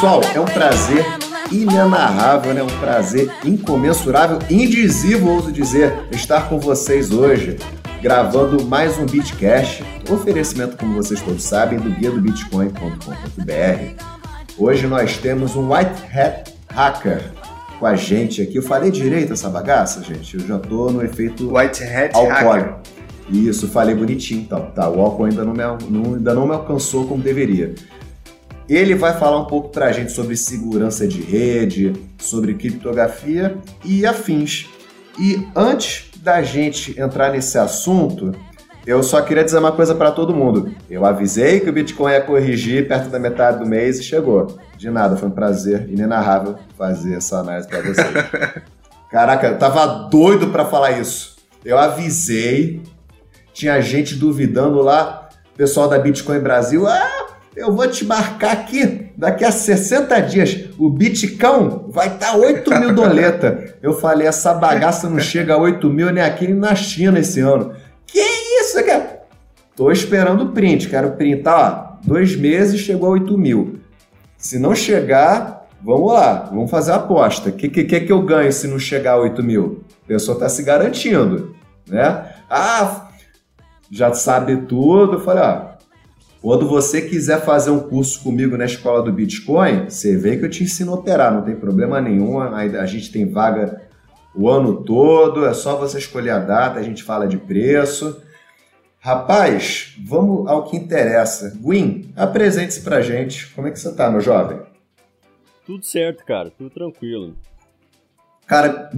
Pessoal, é um prazer inenarrável, né? um prazer incomensurável, indizível, ouso dizer, estar com vocês hoje, gravando mais um Bitcast, oferecimento, como vocês todos sabem, do guia do bitcoin.com.br. Hoje nós temos um White Hat Hacker com a gente aqui. Eu falei direito essa bagaça, gente? Eu já tô no efeito White Hat alcoólico. Hacker. Isso, falei bonitinho, então. Tá, o álcool ainda não, me, não- ainda não me alcançou como deveria. Ele vai falar um pouco pra gente sobre segurança de rede, sobre criptografia e afins. E antes da gente entrar nesse assunto, eu só queria dizer uma coisa pra todo mundo. Eu avisei que o Bitcoin ia corrigir perto da metade do mês e chegou. De nada, foi um prazer inenarrável fazer essa análise pra vocês. Caraca, eu tava doido pra falar isso. Eu avisei, tinha gente duvidando lá, pessoal da Bitcoin Brasil, ah, eu vou te marcar aqui, daqui a 60 dias, o Bitcão vai estar 8 mil doleta. Eu falei, essa bagaça não chega a 8 mil nem aqui nem na China esse ano. Que isso, cara? Tô esperando o print, quero printar, ó, dois meses chegou a 8 mil. Se não chegar, vamos lá, vamos fazer a aposta. O que, que, que eu ganho se não chegar a 8 mil? A pessoa está se garantindo, né? Ah, já sabe tudo. Eu falei, ó, quando você quiser fazer um curso comigo na escola do Bitcoin, você vem que eu te ensino a operar, não tem problema nenhum. A, a gente tem vaga o ano todo, é só você escolher a data, a gente fala de preço. Rapaz, vamos ao que interessa. Gwyn, apresente-se pra gente. Como é que você tá, meu jovem? Tudo certo, cara, tudo tranquilo. Cara,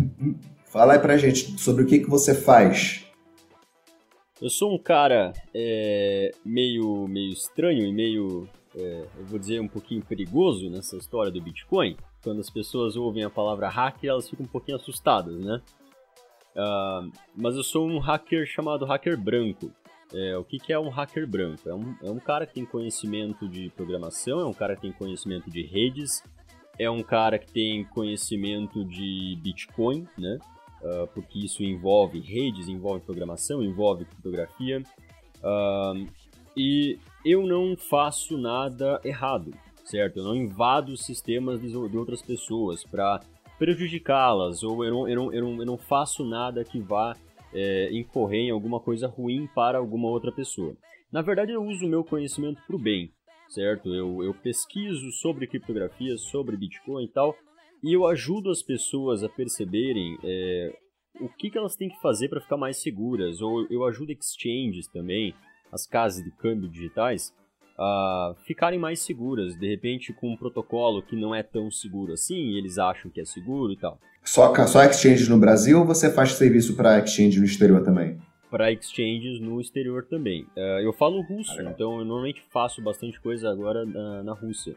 fala aí pra gente sobre o que, que você faz. Eu sou um cara é, meio, meio estranho e meio, é, eu vou dizer, um pouquinho perigoso nessa história do Bitcoin. Quando as pessoas ouvem a palavra hacker, elas ficam um pouquinho assustadas, né? Ah, mas eu sou um hacker chamado hacker branco. É, o que, que é um hacker branco? É um, é um cara que tem conhecimento de programação, é um cara que tem conhecimento de redes, é um cara que tem conhecimento de Bitcoin, né? Ah, porque isso envolve redes, envolve programação, envolve criptografia. Ah, e eu não faço nada errado, certo? Eu não invado sistemas de, de outras pessoas para prejudicá-las, ou eu não, eu, não, eu, não, eu não faço nada que vá é, incorrer em alguma coisa ruim para alguma outra pessoa. Na verdade, eu uso o meu conhecimento para o bem, certo? Eu, eu pesquiso sobre criptografia, sobre Bitcoin e tal, e eu ajudo as pessoas a perceberem é, o que, que elas têm que fazer para ficar mais seguras, ou eu ajudo exchanges também, as casas de câmbio digitais, a ficarem mais seguras, de repente com um protocolo que não é tão seguro assim, e eles acham que é seguro e tal. Só, só exchange no Brasil ou você faz serviço para exchange no exterior também? Para exchanges no exterior também. Eh, eu falo russo, Ah, então eu normalmente faço bastante coisa agora na, na Rússia.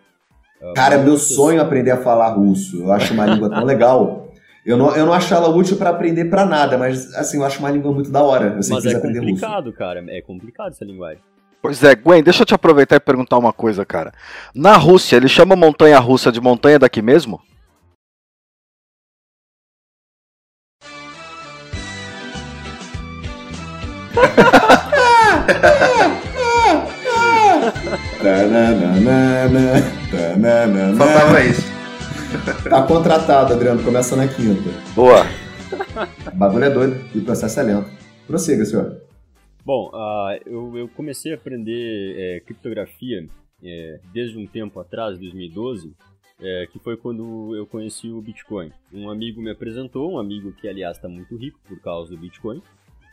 Ah, Cara, meu muitas- sonho é aprender a falar russo. Eu acho uma língua tão legal. Eu não, eu não acho ela útil para aprender para nada, mas assim, eu acho uma língua muito da hora. Eu sempre Mas é aprender russo. complicado, cara. É complicado essa linguagem. Pois é, Gwen, deixa eu te aproveitar e perguntar uma coisa, cara. Na Rússia, ele chama a montanha russa de montanha daqui mesmo? Faltava isso. Tá contratado, Adriano. Começa na quinta. Boa. O bagulho é doido e o processo é lento. Prossiga, senhor. Bom, ah, eu, eu comecei a aprender é, criptografia é, desde um tempo atrás, 2012, é, que foi quando eu conheci o Bitcoin. Um amigo me apresentou, um amigo que, aliás, está muito rico por causa do Bitcoin.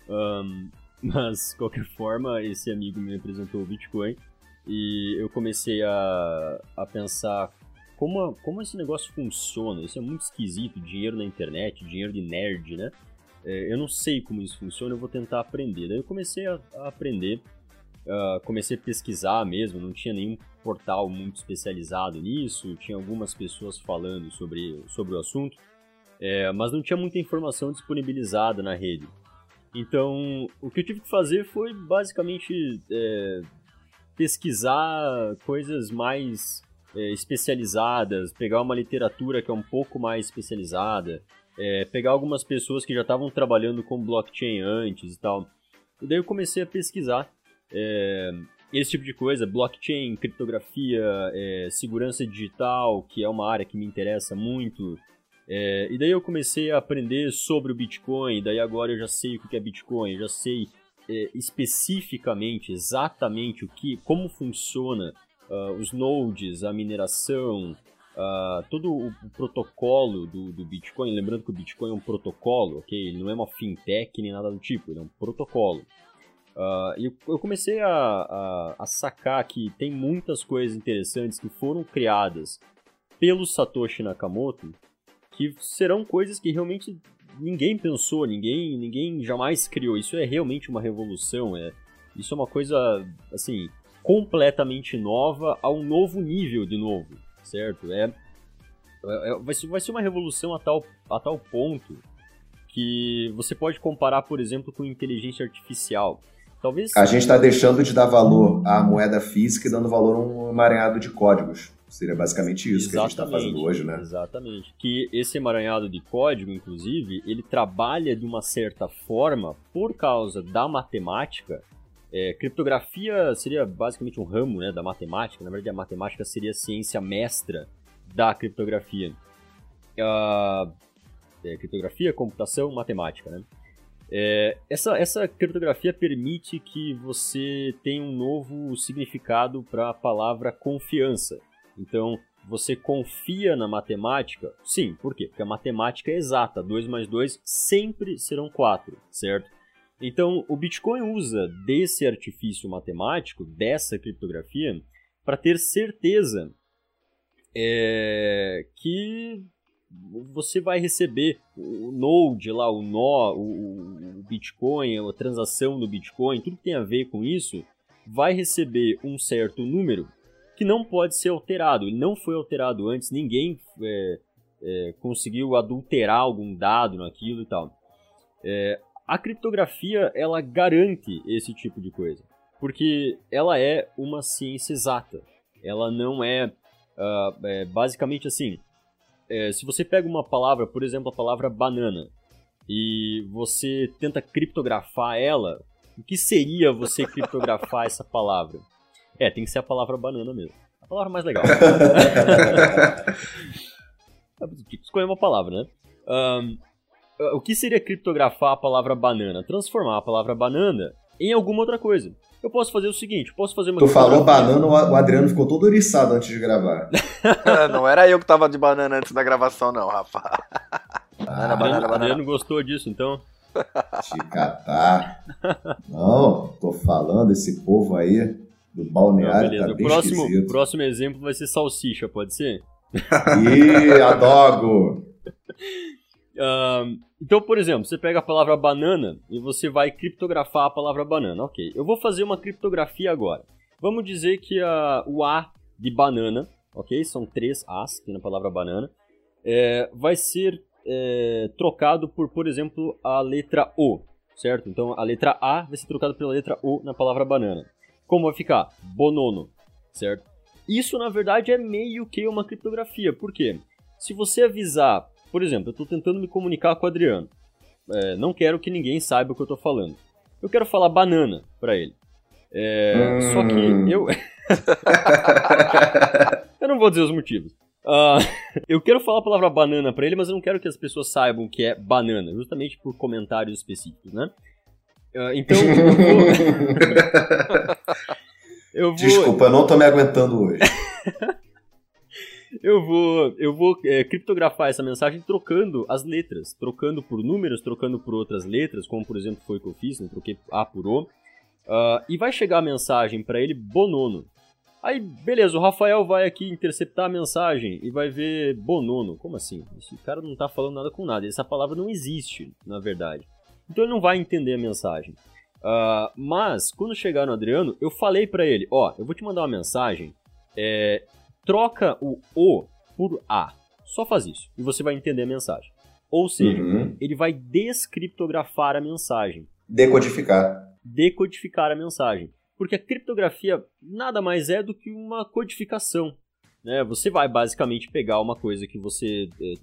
Ahn, mas, de qualquer forma, esse amigo me apresentou o Bitcoin e eu comecei a, a pensar como, como esse negócio funciona. Isso é muito esquisito, dinheiro na internet, dinheiro de nerd, né? É, eu não sei como isso funciona, eu vou tentar aprender. Daí eu comecei a, a aprender, ah, comecei a pesquisar mesmo, não tinha nenhum portal muito especializado nisso, tinha algumas pessoas falando sobre, sobre o assunto, é, mas não tinha muita informação disponibilizada na rede. Então, o que eu tive que fazer foi basicamente é, pesquisar coisas mais é, especializadas, pegar uma literatura que é um pouco mais especializada, é, pegar algumas pessoas que já estavam trabalhando com blockchain antes e tal. E daí eu comecei a pesquisar. é, esse tipo de coisa, blockchain, criptografia, é, segurança digital, que é uma área que me interessa muito. É, e daí eu comecei a aprender sobre o Bitcoin, daí agora eu já sei o que é Bitcoin, já sei é, especificamente, exatamente o que, como funciona uh, os nodes, a mineração, uh, todo o, protocolo do, do, Bitcoin. Lembrando que o Bitcoin é um protocolo, ok? Ele não é uma fintech nem nada do tipo, ele é um protocolo. Uh, e eu comecei a, a, a, sacar que tem muitas coisas interessantes que foram criadas pelo Satoshi Nakamoto que serão coisas que realmente ninguém pensou, ninguém, ninguém jamais criou. Isso é realmente uma revolução, é, isso é uma coisa, assim, completamente nova a um novo nível de novo, certo? É, é, é vai, ser, vai ser uma revolução a tal, a tal ponto que você pode comparar, por exemplo, com inteligência artificial. Talvez... A gente está deixando de dar valor à moeda física e dando valor a um emaranhado de códigos. Seria basicamente isso Exatamente, que a gente está fazendo hoje, né? Exatamente. Que esse emaranhado de código, inclusive, ele trabalha de uma certa forma por causa da matemática. É, criptografia seria basicamente um ramo né, da matemática. Na verdade, a matemática seria a ciência mestra da criptografia. Uh, é, criptografia, computação, matemática, né? É, essa, essa criptografia permite que você tenha um novo significado para a palavra confiança. Então, você confia na matemática? Sim, por quê? Porque a matemática é exata, 2 mais 2 sempre serão 4, certo? Então, o Bitcoin usa desse artifício matemático, dessa criptografia, para ter certeza é, que você vai receber o node lá, o nó, o, o Bitcoin, a transação do Bitcoin, tudo que tem a ver com isso, vai receber um certo número que não pode ser alterado. Ele não foi alterado antes, ninguém é, é, conseguiu adulterar algum dado naquilo e tal. É, a criptografia ela garante esse tipo de coisa, porque ela é uma ciência exata. Ela não é, uh, basicamente assim. É, se você pega uma palavra, por exemplo, a palavra banana, e você tenta criptografar ela, o que seria você criptografar essa palavra? É, tem que ser a palavra banana mesmo. A palavra mais legal. Escolher uma palavra, né? Um, o que seria criptografar a palavra banana? Transformar a palavra banana em alguma outra coisa. Eu posso fazer o seguinte, posso fazer uma... Tu falou banana, o Adriano ficou todo oriçado antes de gravar. não era eu que tava de banana antes da gravação, não, Rafa. Banana, ah, banana, banana. Adriano gostou disso, então? Te catar. Não, tô falando, esse povo aí do balneário. Não, beleza. Tá o próximo, próximo exemplo vai ser salsicha, pode ser? Ih, adogo! Uh, então, por exemplo, você pega a palavra banana e você vai criptografar a palavra banana. Ok, eu vou fazer uma criptografia agora. Vamos dizer que a, o A de banana, ok? São três As aqui na palavra banana. É, vai ser é, trocado por, por exemplo, a letra O, certo? Então, a letra A vai ser trocada pela letra O na palavra banana. Como vai ficar? Bonono, certo? Isso, na verdade, é meio que uma criptografia. Por quê? Se você avisar, por exemplo, eu estou tentando me comunicar com o Adriano. É, não quero que ninguém saiba o que eu estou falando. Eu quero falar banana para ele. É, hum. Só que hum. eu. eu não vou dizer os motivos. Uh, eu quero falar a palavra banana para ele, mas eu não quero que as pessoas saibam que é banana, justamente por comentários específicos, né? Uh, então, eu vou... eu vou... Desculpa, eu não tô me aguentando hoje. eu vou, eu vou é, criptografar essa mensagem trocando as letras, trocando por números, trocando por outras letras, como por exemplo foi o que eu fiz, né? troquei A por O. Uh, e vai chegar a mensagem para ele Bonono. Aí, beleza, o Rafael vai aqui interceptar a mensagem e vai ver Bonono. Como assim? Esse cara não tá falando nada com nada. Essa palavra não existe, na verdade. Então ele não vai entender a mensagem. Uh, mas, quando chegar no Adriano, eu falei para ele, ó, eu vou te mandar uma mensagem, é, troca o O por A. Só faz isso, e você vai entender a mensagem. Ou seja, uhum. ele vai descriptografar a mensagem. Decodificar. Decodificar a mensagem. Porque a criptografia nada mais é do que uma codificação. Né? Você vai basicamente pegar uma coisa que você. É,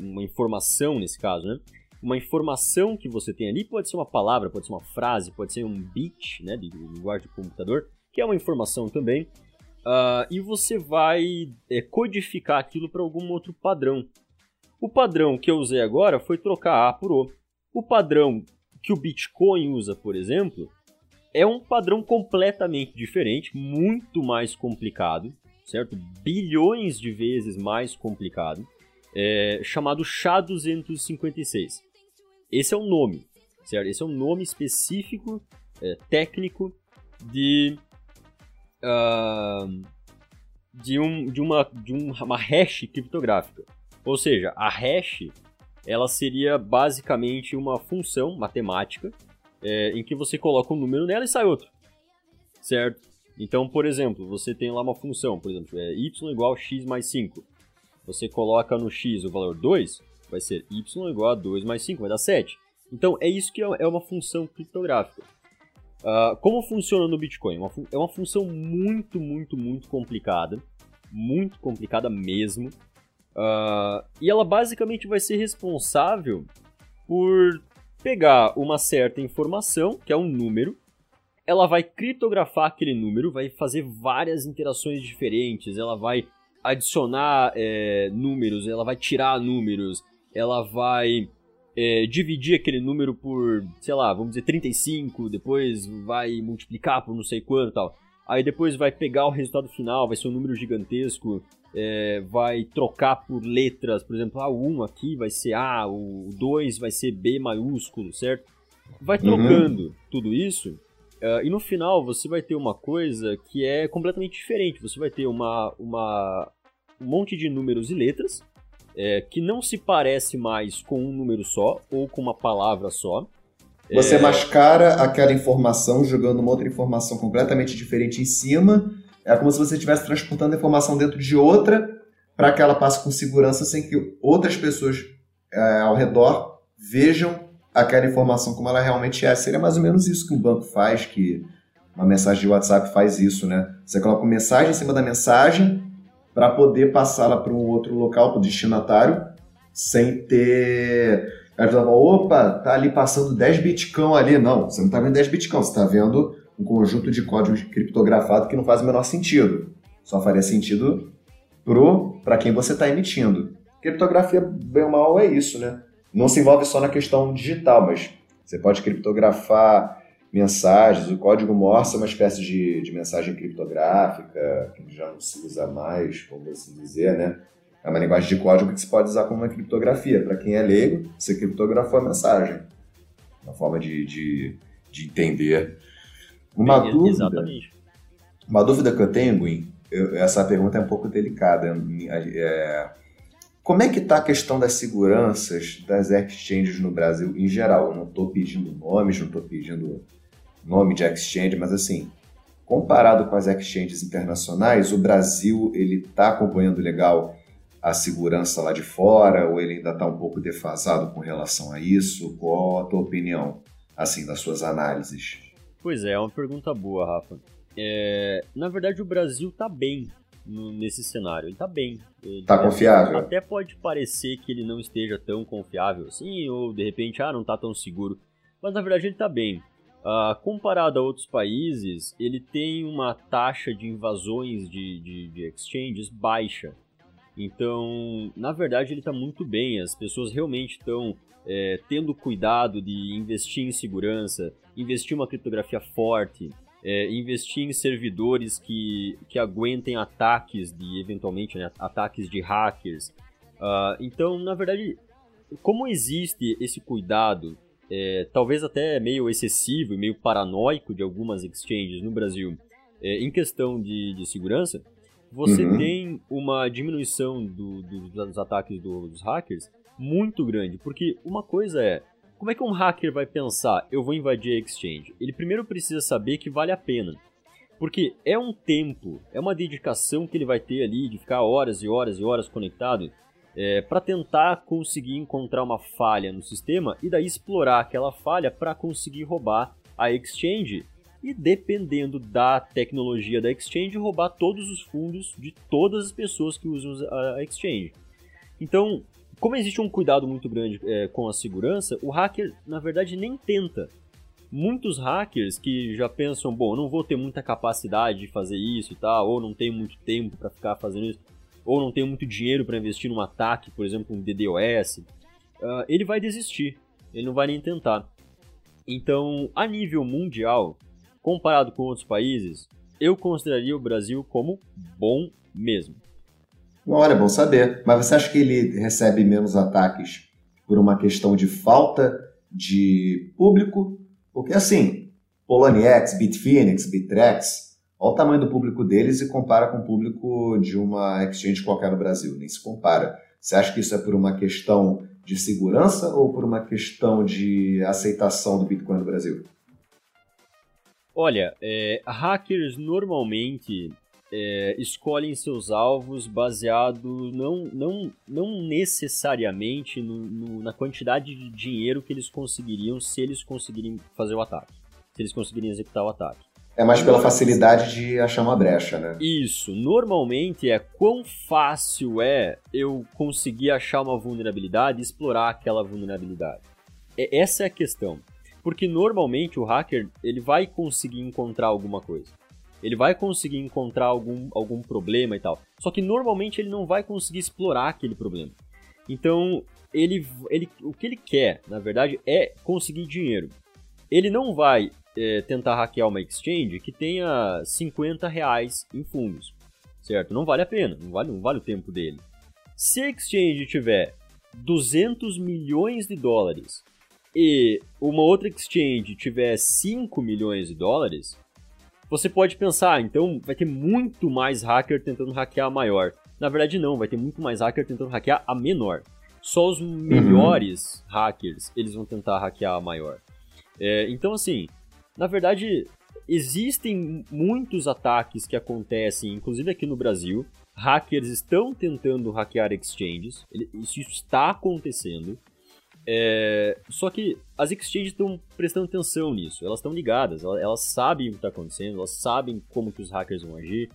uma informação nesse caso, né? Uma informação que você tem ali, pode ser uma palavra, pode ser uma frase, pode ser um bit, né, de linguagem de computador, que é uma informação também, uh, e você vai é, codificar aquilo para algum outro padrão. O padrão que eu usei agora foi trocar A por O. O padrão que o Bitcoin usa, por exemplo, é um padrão completamente diferente, muito mais complicado, certo? Bilhões de vezes mais complicado, é, chamado SHA-256. Esse é o nome, certo? Esse é um nome específico, é, técnico, de, uh, de, um, de, uma, de um, uma hash criptográfica. Ou seja, a hash ela seria basicamente uma função matemática é, em que você coloca um número nela e sai outro, certo? Então, por exemplo, você tem lá uma função, por exemplo, é y igual a x mais 5. Você coloca no x o valor 2, vai ser y igual a 2 mais 5, vai dar 7. Então, é isso que é, é uma função criptográfica. Uh, como funciona no Bitcoin? Uma é uma função muito, muito, muito complicada. Muito complicada mesmo. Uh, e ela basicamente vai ser responsável por pegar uma certa informação, que é um número, ela vai criptografar aquele número, vai fazer várias interações diferentes, ela vai adicionar é, números, ela vai tirar números, ela vai é, dividir aquele número por, sei lá, vamos dizer 35, depois vai multiplicar por não sei quanto e tal. Aí depois vai pegar o resultado final, vai ser um número gigantesco, é, vai trocar por letras, por exemplo, ah, o 1 aqui vai ser A, o 2 vai ser B maiúsculo, certo? Vai uhum. trocando uhum. tudo isso, uh, e no final você vai ter uma coisa que é completamente diferente. Você vai ter uma, uma, um monte de números e letras, é, que não se parece mais com um número só, ou com uma palavra só, você é... mascara aquela informação jogando uma outra informação completamente diferente em cima. É como se você estivesse transportando a informação dentro de outra para que ela passe com segurança sem que outras pessoas é, ao redor vejam aquela informação como ela realmente é. Seria mais ou menos isso que um banco faz, que uma mensagem de WhatsApp faz isso, né? Você coloca uma mensagem em cima da mensagem para poder passá-la para um outro local, para o destinatário, sem ter Aí você fala, opa, tá ali passando 10 bitcão ali. Não, você não tá vendo 10 bitcão, você tá vendo um conjunto de códigos criptografados que não faz o menor sentido. Só faria sentido para quem você está emitindo. Criptografia, bem ou mal, é isso, né? Não se envolve só na questão digital, mas você pode criptografar mensagens. O código Morse é uma espécie de, de mensagem criptográfica, que já não se usa mais, como assim dizer, né? É uma linguagem de código que se pode usar como uma criptografia. Para quem é leigo, você criptografou a mensagem. Uma forma de, de, de entender. Uma dúvida. Exatamente. Uma dúvida que eu tenho, eu, essa pergunta é um pouco delicada. É, como é que está a questão das seguranças das exchanges no Brasil em geral? Eu não estou pedindo nomes, não estou pedindo nome de exchange, mas assim, comparado com as exchanges internacionais, o Brasil ele está acompanhando legal a segurança lá de fora ou ele ainda está um pouco defasado com relação a isso? Qual a tua opinião, assim, das suas análises? Pois é, é uma pergunta boa, Rafa. É, na verdade, o Brasil está bem nesse cenário. Ele está bem. Está confiável? Até pode parecer que ele não esteja tão confiável assim, ou de repente, ah, não está tão seguro. Mas na verdade ele está bem. Uh, comparado a outros países, ele tem uma taxa de invasões de, de, de exchanges baixa. Então, na verdade, ele está muito bem. As pessoas realmente estão é, tendo cuidado de investir em segurança, investir em uma criptografia forte, é, investir em servidores que, que aguentem ataques de, eventualmente, né, ataques de hackers. Uh, então, na verdade, como existe esse cuidado, é, talvez até meio excessivo e meio paranoico de algumas exchanges no Brasil, é, em questão de, de segurança, você uhum. tem uma diminuição do, do, dos ataques do, dos hackers muito grande. Porque uma coisa é, como é que um hacker vai pensar, eu vou invadir a exchange? Ele primeiro precisa saber que vale a pena. Porque é um tempo, é uma dedicação que ele vai ter ali de ficar horas e horas e horas conectado é, para tentar conseguir encontrar uma falha no sistema e daí explorar aquela falha para conseguir roubar a exchange e, dependendo da tecnologia da exchange, roubar todos os fundos de todas as pessoas que usam a exchange. Então, como existe um cuidado muito grande é, com a segurança, o hacker, na verdade, nem tenta muitos hackers que já pensam, bom, não vou ter muita capacidade de fazer isso e tal, ou não tenho muito tempo para ficar fazendo isso, ou não tenho muito dinheiro para investir num ataque, por exemplo, um DDoS, uh, ah, ele vai desistir, ele não vai nem tentar. Então, a nível mundial, comparado com outros países, eu consideraria o Brasil como bom mesmo. Olha, é bom saber. Mas você acha que ele recebe menos ataques por uma questão de falta de público porque assim, Poloniex, Bitfinex, Bitrex, olha o tamanho do público deles e compara com o público de uma exchange qualquer no Brasil, nem se compara. Você acha que isso é por uma questão de segurança ou por uma questão de aceitação do Bitcoin no Brasil? Olha, é, hackers normalmente é, escolhem seus alvos baseado não, não, não necessariamente no, no, na quantidade de dinheiro que eles conseguiriam se eles conseguirem fazer o ataque, se eles conseguirem executar o ataque. É mais pela facilidade de achar uma brecha, né? Isso. Normalmente é quão fácil é eu conseguir achar uma vulnerabilidade e explorar aquela vulnerabilidade. É, essa é a questão. Porque normalmente o hacker ele vai conseguir encontrar alguma coisa ele vai conseguir encontrar algum, algum problema e tal. Só que normalmente ele não vai conseguir explorar aquele problema. Então, ele, ele, o que ele quer, na verdade, é conseguir dinheiro. Ele não vai é, tentar hackear uma exchange que tenha 50 reais em fundos, certo? Não vale a pena, não vale, não vale o tempo dele. Se a exchange tiver 200 milhões de dólares e uma outra exchange tiver 5 milhões de dólares, você pode pensar, então vai ter muito mais hacker tentando hackear a maior. Na verdade, não, vai ter muito mais hacker tentando hackear a menor. Só os melhores uhum. hackers eles vão tentar hackear a maior. É, então, assim, na verdade, existem muitos ataques que acontecem, inclusive aqui no Brasil. Hackers estão tentando hackear exchanges, isso está acontecendo. É, só que as exchanges estão prestando atenção nisso, elas estão ligadas, elas, elas sabem o que está acontecendo, elas sabem como que os hackers vão agir,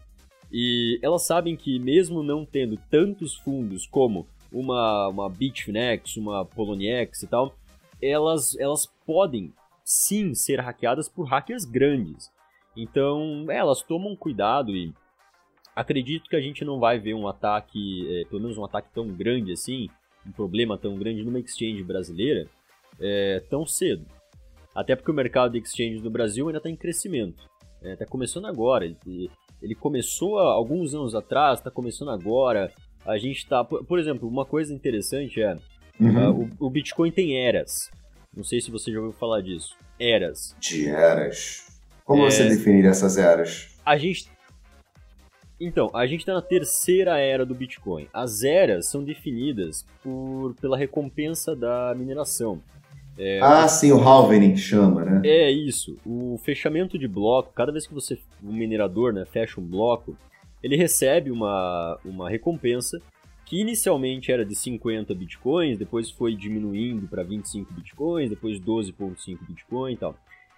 e elas sabem que mesmo não tendo tantos fundos como uma, uma Bitfinex, uma Poloniex e tal, elas, elas podem sim ser hackeadas por hackers grandes. Então, é, elas tomam cuidado e acredito que a gente não vai ver um ataque, é, pelo menos um ataque tão grande assim, um problema tão grande numa exchange brasileira é, tão cedo. Até porque o mercado de exchange no Brasil ainda está em crescimento. Está é, começando agora. Ele, ele começou há alguns anos atrás, está começando agora. A gente está. Por, por, exemplo, uma coisa interessante é. Uhum. Uh, o, o, Bitcoin tem eras. Não sei se você já ouviu falar disso. Eras. De eras. Como é, você definiria essas eras? A gente então, a gente está na terceira era do Bitcoin. As eras são definidas por, pela recompensa da mineração. É, ah, sim, o halvening chama, né? É isso. O fechamento de bloco, cada vez que você, o minerador, né, fecha um bloco, ele recebe uma, uma recompensa que inicialmente era de 50 bitcoins, depois foi diminuindo para 25 bitcoins, depois 12.5 bitcoin e tal.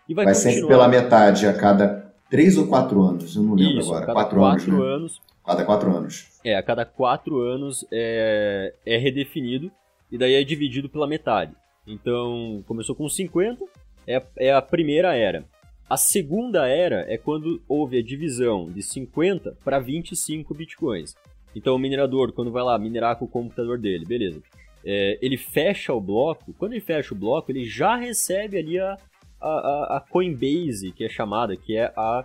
E vai, vai sempre pela metade a cada três ou quatro anos, eu não lembro Isso, agora. quatro, quatro anos, né? anos. Cada quatro anos. É, a cada quatro anos é, é redefinido e daí é dividido pela metade. Então, começou com 50, é, é a primeira era. A segunda era é quando houve a divisão de 50 para 25 bitcoins. Então, o minerador, quando vai lá minerar com o computador dele, beleza. É, ele fecha o bloco. Quando ele fecha o bloco, ele já recebe ali a, a, a, Coinbase, que é chamada, que é a,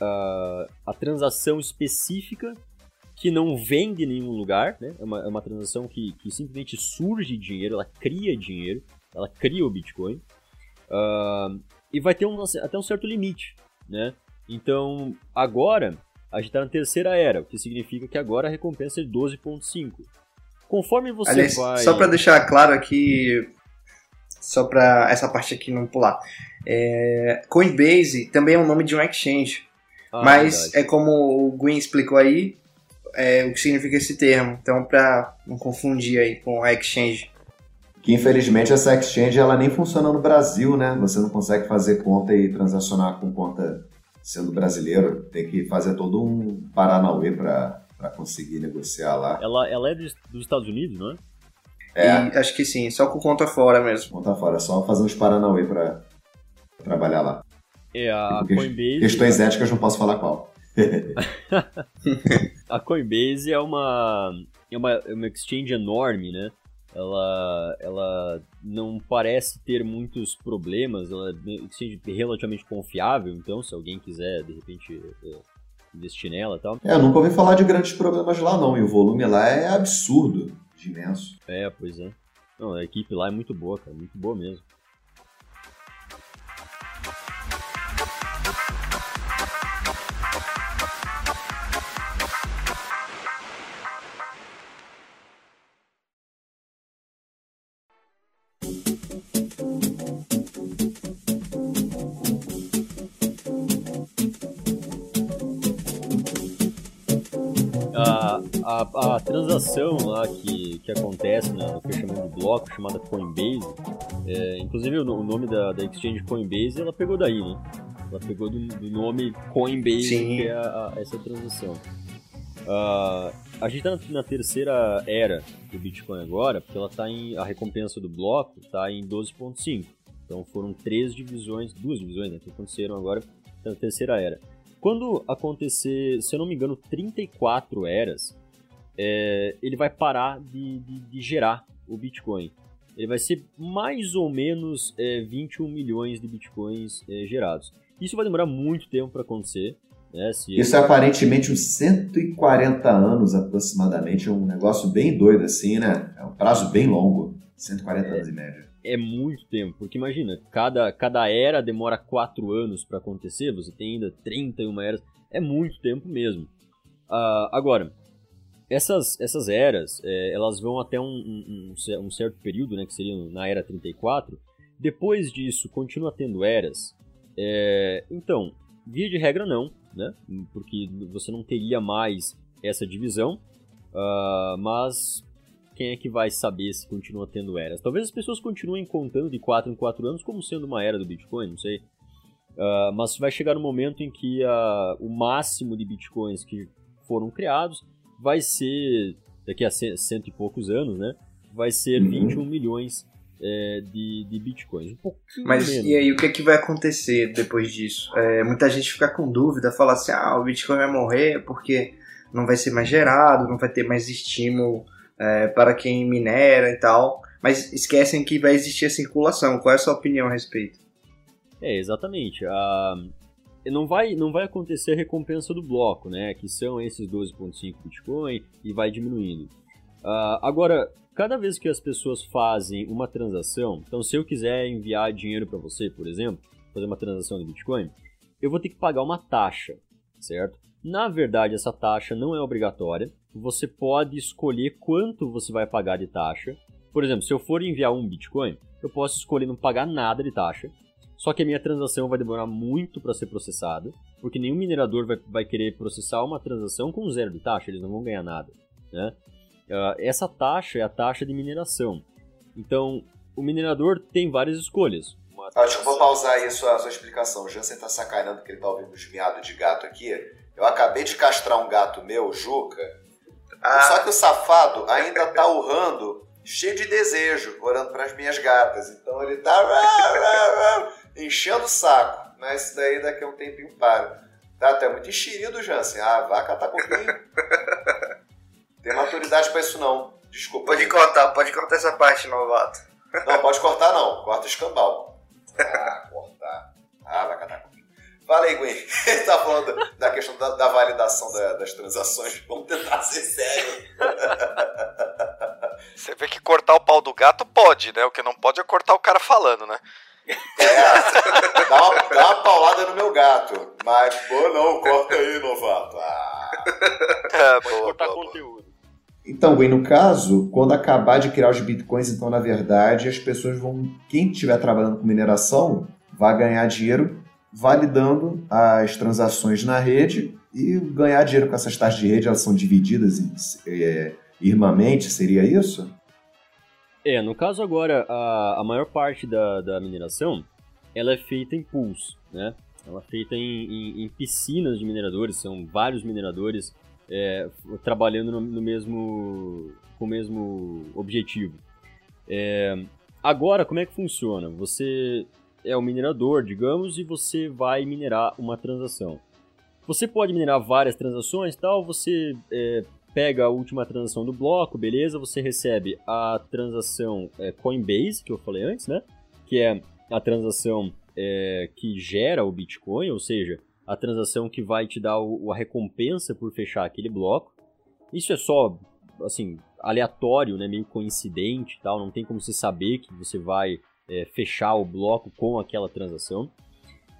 a, a transação específica que não vende em nenhum lugar, né? É uma, é uma transação que, que simplesmente surge dinheiro, ela cria dinheiro, ela cria o Bitcoin. Uh, e vai ter um, até um certo limite, né? Então, agora, a gente está na terceira era, o que significa que agora a recompensa é de 12.5. Conforme você Aliás, vai... Só para deixar claro aqui, só para essa parte aqui não pular. É, Coinbase também é o nome de um exchange. Ah, mas verdade. é como o Gwen explicou aí, é, o que significa esse termo. Então, para não confundir aí com a exchange. Que infelizmente essa exchange ela nem funciona no Brasil, né? Você não consegue fazer conta e transacionar com conta sendo brasileiro. Tem que fazer todo um Paranauê para conseguir negociar lá. Ela, ela é dos Estados Unidos, não é? É. E, acho que sim, só com conta fora mesmo. Conta fora, só fazer uns Paranauê pra trabalhar lá. É, a Coinbase. Questões éticas não posso falar qual. a Coinbase é uma, é uma, é uma exchange enorme, né? Ela, ela não parece ter muitos problemas, ela é relativamente confiável, então se alguém quiser, de repente, é, investir nela e tal. É, eu nunca ouvi falar de grandes problemas lá não, e o volume lá é absurdo, de imenso. É, pois é. Não, a equipe lá é muito boa, cara, muito boa mesmo. Transação lá que, que acontece né, no fechamento do bloco, chamada Coinbase, é, inclusive o, o nome da, da exchange Coinbase, ela pegou daí, né? Ela pegou do, do nome Coinbase, Sim. que é a, a, essa transação. Uh, a gente está na, na, terceira era do Bitcoin agora, porque ela tá em. A recompensa do bloco está em 12.5. Então foram três divisões, duas divisões né, que aconteceram agora na terceira era. Quando acontecer, se eu não me engano, 34 eras, é, ele vai parar de, de, de, gerar o Bitcoin. Ele vai ser mais ou menos é, 21 milhões de Bitcoins é, gerados. Isso vai demorar muito tempo para acontecer. Né, Isso é aparentemente uns 140 anos aproximadamente, é um negócio bem doido assim, né? É um prazo bem longo, 140 anos em média. É muito tempo, porque imagina, cada, cada era demora 4 anos para acontecer, você tem ainda 31 eras, é muito tempo mesmo. Uh, agora, essas, essas eras, é, elas vão até um, um, um, certo período, né, que seria na era 34. Depois disso, continua tendo eras. É, então, via de regra não, né, porque você não teria mais essa divisão. Uh, mas quem é que vai saber se continua tendo eras? Talvez as pessoas continuem contando de 4 em 4 anos como sendo uma era do Bitcoin, não sei. Uh, mas vai chegar um momento em que uh, o máximo de Bitcoins que foram criados vai ser, daqui a cento e poucos anos, né? Vai ser uhum. 21 milhões é, de, de bitcoins. Um pouquinho Mas menos. e aí, o que, é que vai acontecer depois disso? É, muita gente fica com dúvida, fala assim: ah, o bitcoin vai morrer porque não vai ser mais gerado, não vai ter mais estímulo é, para quem minera e tal. Mas esquecem que vai existir a circulação. Qual é a sua opinião a respeito? É, exatamente. A, não vai, não vai acontecer a recompensa do bloco, né? Que são esses 12.5 Bitcoin e vai diminuindo. Uh, agora, cada vez que as pessoas fazem uma transação, então se eu quiser enviar dinheiro para você, por exemplo, fazer uma transação de Bitcoin, eu vou ter que pagar uma taxa, certo? Na verdade, essa taxa não é obrigatória. Você pode escolher quanto você vai pagar de taxa. Por exemplo, se eu for enviar um Bitcoin, eu posso escolher não pagar nada de taxa só que a minha transação vai demorar muito para ser processada, porque nenhum minerador vai, vai querer processar uma transação com zero de taxa, eles não vão ganhar nada. Né? Uh, essa taxa é a taxa de mineração. Então, o minerador tem várias escolhas. Acho que vou pausar aí a sua, a sua explicação. O Jansen tá sacaneando que ele tá ouvindo os miados de gato aqui. Eu acabei de castrar um gato meu, Juca. Ah. Só que o safado ainda tá urrando, cheio de desejo, orando para as minhas gatas. Então ele tá enchendo o saco. Mas isso daí daqui a um tempinho para. Tá até muito enxerido, Jansen. Ah, vai catar coquinho. Tem maturidade pra isso não. Desculpa. Pode cortar, pode cortar essa parte, novato. Não, pode cortar não. Corta o escambau. Ah, cortar. Ah, vai catar coquinho. Fala aí, Gwen. Ele tá falando da questão da, da validação da, das transações. Vamos tentar ser sério. Você vê que cortar o pau do gato pode, né? O que não pode é cortar o cara falando, né? É, dá uma, dá uma paulada no meu gato. Mas, pô, não, corta aí, novato. Ah. É, Pode boa, cortar boa, conteúdo. Então, Gwen, no caso, quando acabar de criar os bitcoins, então, na verdade, as pessoas vão. Quem estiver trabalhando com mineração vai ganhar dinheiro validando as transações na rede e ganhar dinheiro com essas taxas de rede, elas são divididas é, irmamente, seria isso? É, no caso agora, a, a maior parte da, da mineração, ela é feita em pools, né? Ela é feita em, em, em piscinas de mineradores, são vários mineradores é, trabalhando no, no, mesmo, com o mesmo objetivo. É, agora, como é que funciona? Você é o minerador, digamos, e você vai minerar uma transação. Você pode minerar várias transações tal, você é, pega a última transação do bloco, beleza, você recebe a transação é, Coinbase, que eu falei antes, né? Que é a transação é, que gera o Bitcoin, ou seja, a transação que vai te dar o, a recompensa por fechar aquele bloco. Isso é só, assim, aleatório, né? Meio coincidente tal, não tem como você saber que você vai é, fechar o bloco com aquela transação.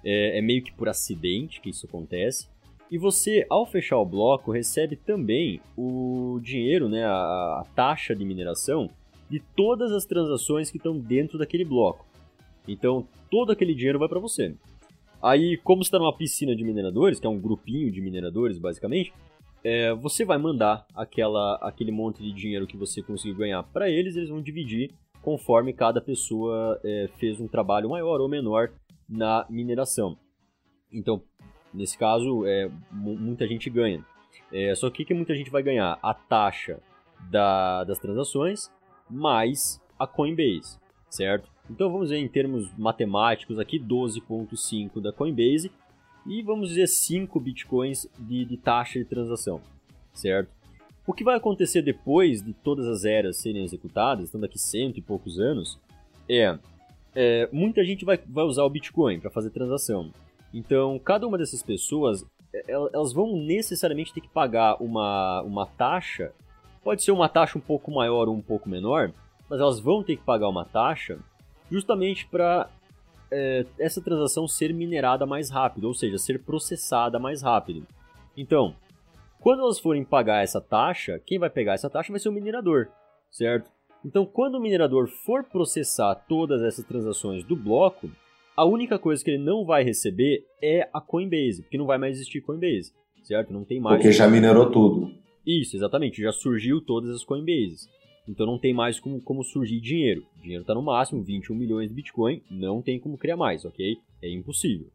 É, é, meio que por acidente que isso acontece. E você, ao fechar o bloco, recebe também o dinheiro, né, a, a taxa de mineração de todas as transações que estão dentro daquele bloco. Então, todo aquele dinheiro vai para você. Aí, como está numa piscina de mineradores, que é um grupinho de mineradores, basicamente, é, você vai mandar aquela, aquele monte de dinheiro que você conseguiu ganhar para eles, eles vão dividir conforme cada pessoa é, fez um trabalho maior ou menor na mineração. Então, nesse caso, é, muita gente ganha. É, só que o que muita gente vai ganhar? A taxa da, das transações mais a Coinbase, certo? Então vamos ver em termos matemáticos aqui, 12.5 da Coinbase e vamos dizer 5 bitcoins de, de taxa de transação, certo? O que vai acontecer depois de todas as eras serem executadas, estão daqui cento e poucos anos, é, é muita gente vai, vai usar o Bitcoin para fazer transação. Então, cada uma dessas pessoas, é, elas vão necessariamente ter que pagar uma, uma taxa, pode ser uma taxa um pouco maior ou um pouco menor, mas elas vão ter que pagar uma taxa justamente para é, essa transação ser minerada mais rápido, ou seja, ser processada mais rápido. Então, quando elas forem pagar essa taxa, quem vai pegar essa taxa vai ser o minerador, certo? Então, quando o minerador for processar todas essas transações do bloco, a única coisa que ele não vai receber é a Coinbase, porque não vai mais existir Coinbase, certo? Não tem mais. Porque já minerou tudo. Isso, exatamente. Já surgiu todas as Coinbases. Então não tem mais como, como surgir dinheiro. O dinheiro está no máximo, 21 milhões de Bitcoin, não tem como criar mais, ok? É impossível.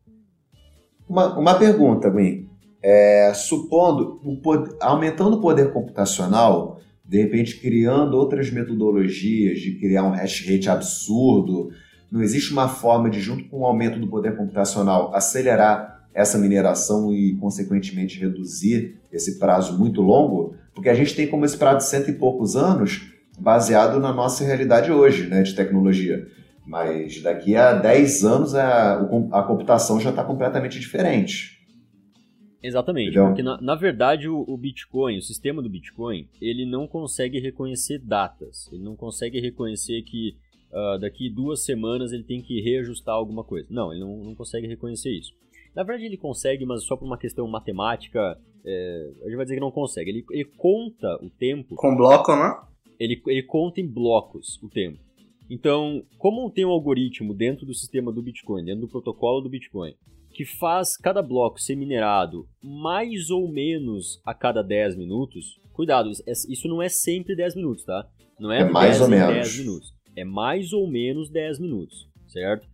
Uma, uma pergunta, Gwen. É, supondo, o poder, aumentando o poder computacional, de repente criando outras metodologias de criar um hash rate absurdo, não existe uma forma de, junto com o aumento do poder computacional, acelerar essa mineração e, consequentemente, reduzir esse prazo muito longo? Porque a gente tem como esse prazo de cento e poucos anos baseado na nossa realidade hoje, né, de tecnologia. Mas daqui a 10 anos a, a computação já está completamente diferente. Exatamente, Entendeu? porque na, na verdade o, o, Bitcoin, o sistema do Bitcoin, ele não consegue reconhecer datas, ele não consegue reconhecer que uh, daqui duas semanas ele tem que reajustar alguma coisa. Não, ele não, não consegue reconhecer isso. Na verdade ele consegue, mas só por uma questão matemática, é, a gente vai dizer que não consegue. Ele, ele conta o tempo... Com bloco, né? Ele, ele conta em blocos o tempo. Então, como tem um algoritmo dentro do sistema do Bitcoin, dentro do protocolo do Bitcoin, que faz cada bloco ser minerado mais ou menos a cada 10 minutos. Cuidado, isso não é sempre 10 minutos, tá? Não é, é mais ou menos 10 minutos. É mais ou menos 10 minutos, certo?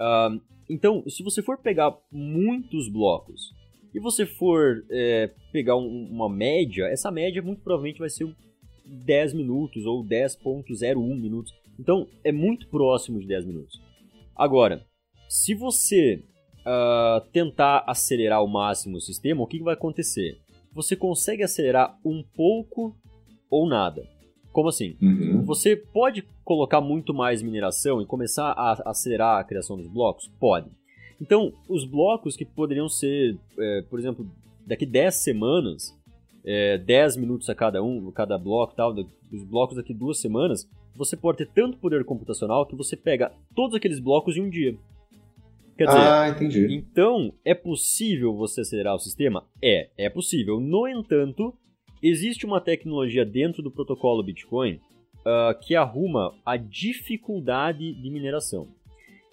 Uh, então, se você for pegar muitos blocos e você for é, pegar um, uma média, essa média muito provavelmente vai ser 10 minutos ou 10.01 minutos. Então, é muito próximo de 10 minutos. Agora, se você uh, tentar acelerar ao máximo o sistema, o que, que vai acontecer? Você consegue acelerar um pouco ou nada. Como assim? Uhum. Você pode colocar muito mais mineração e começar a acelerar a criação dos blocos? Pode. Então, os blocos que poderiam ser, é, por exemplo, daqui 10 semanas, é, 10 minutos a cada um, cada bloco tal, os blocos daqui duas semanas, você pode ter tanto poder computacional que você pega todos aqueles blocos em um dia. Quer dizer, ah, entendi. Então, é possível você acelerar o sistema? É, é possível. No entanto, existe uma tecnologia dentro do protocolo Bitcoin uh, que arruma a dificuldade de mineração.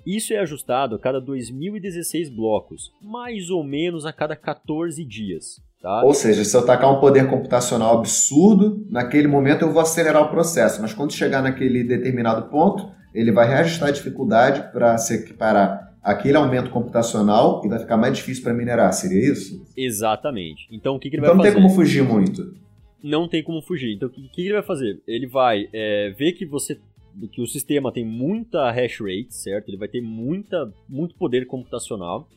Isso é ajustado a cada 2016 blocos, mais ou menos a cada 14 dias. Tá? Ou seja, se eu tacar um poder computacional absurdo, naquele momento eu vou acelerar o processo, mas quando chegar naquele determinado ponto, ele vai reajustar a dificuldade para se equiparar aquele aumento computacional e vai ficar mais difícil para minerar, seria isso? Exatamente. Então o que, que ele então, vai fazer? Então não tem como fugir muito. Não tem como fugir. Então o que, que ele vai fazer? Ele vai é, ver que você que o sistema tem muita hash rate, certo? Ele vai ter muita, muito poder computacional.